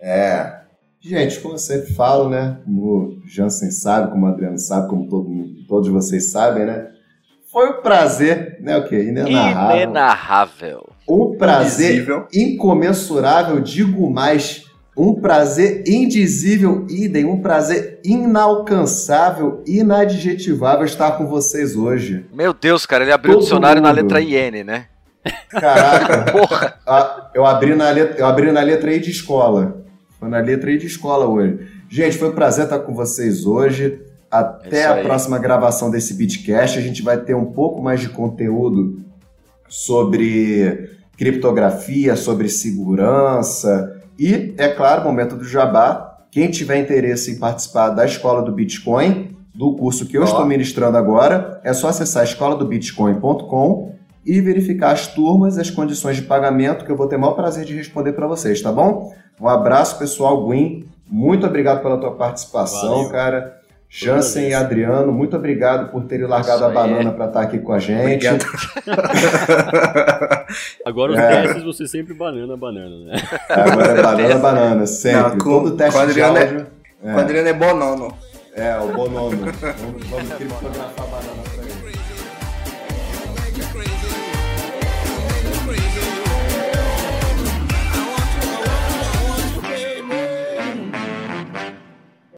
É. Gente, como eu sempre falo, né? Como o Jansen sabe, como o Adriano sabe, como todo, todos vocês sabem, né? Foi um prazer, né? O quê? Inenarrável. Inenarrável. Um prazer Indizível. incomensurável, digo mais, um prazer indizível, idem, um prazer inalcançável, inadjetivável estar com vocês hoje. Meu Deus, cara, ele abriu o Todo dicionário na mundo. letra IN, né? Caraca, Porra! Ah, eu, abri na letra, eu abri na letra I de escola. Foi na letra I de escola hoje. Gente, foi um prazer estar com vocês hoje. Até É a próxima gravação desse Bitcast. A gente vai ter um pouco mais de conteúdo sobre criptografia, sobre segurança e, é claro, momento do jabá. Quem tiver interesse em participar da Escola do Bitcoin, do curso que eu Ó. estou ministrando agora, é só acessar escoladobitcoin.com e verificar as turmas e as condições de pagamento, que eu vou ter o maior prazer de responder para vocês, tá bom? Um abraço, pessoal. Gwen, muito obrigado pela tua participação, Valeu. cara. Jansen e Adriano, muito obrigado por terem largado Isso a banana para estar aqui com a gente. Agora os É. testes você sempre banana, banana, né? Agora é banana, banana, sempre. Não, com- Todo teste com o de Adriano é- áudio. O Adriano é bonono. É, o bonomo. vamos, vamos criptografar a banana.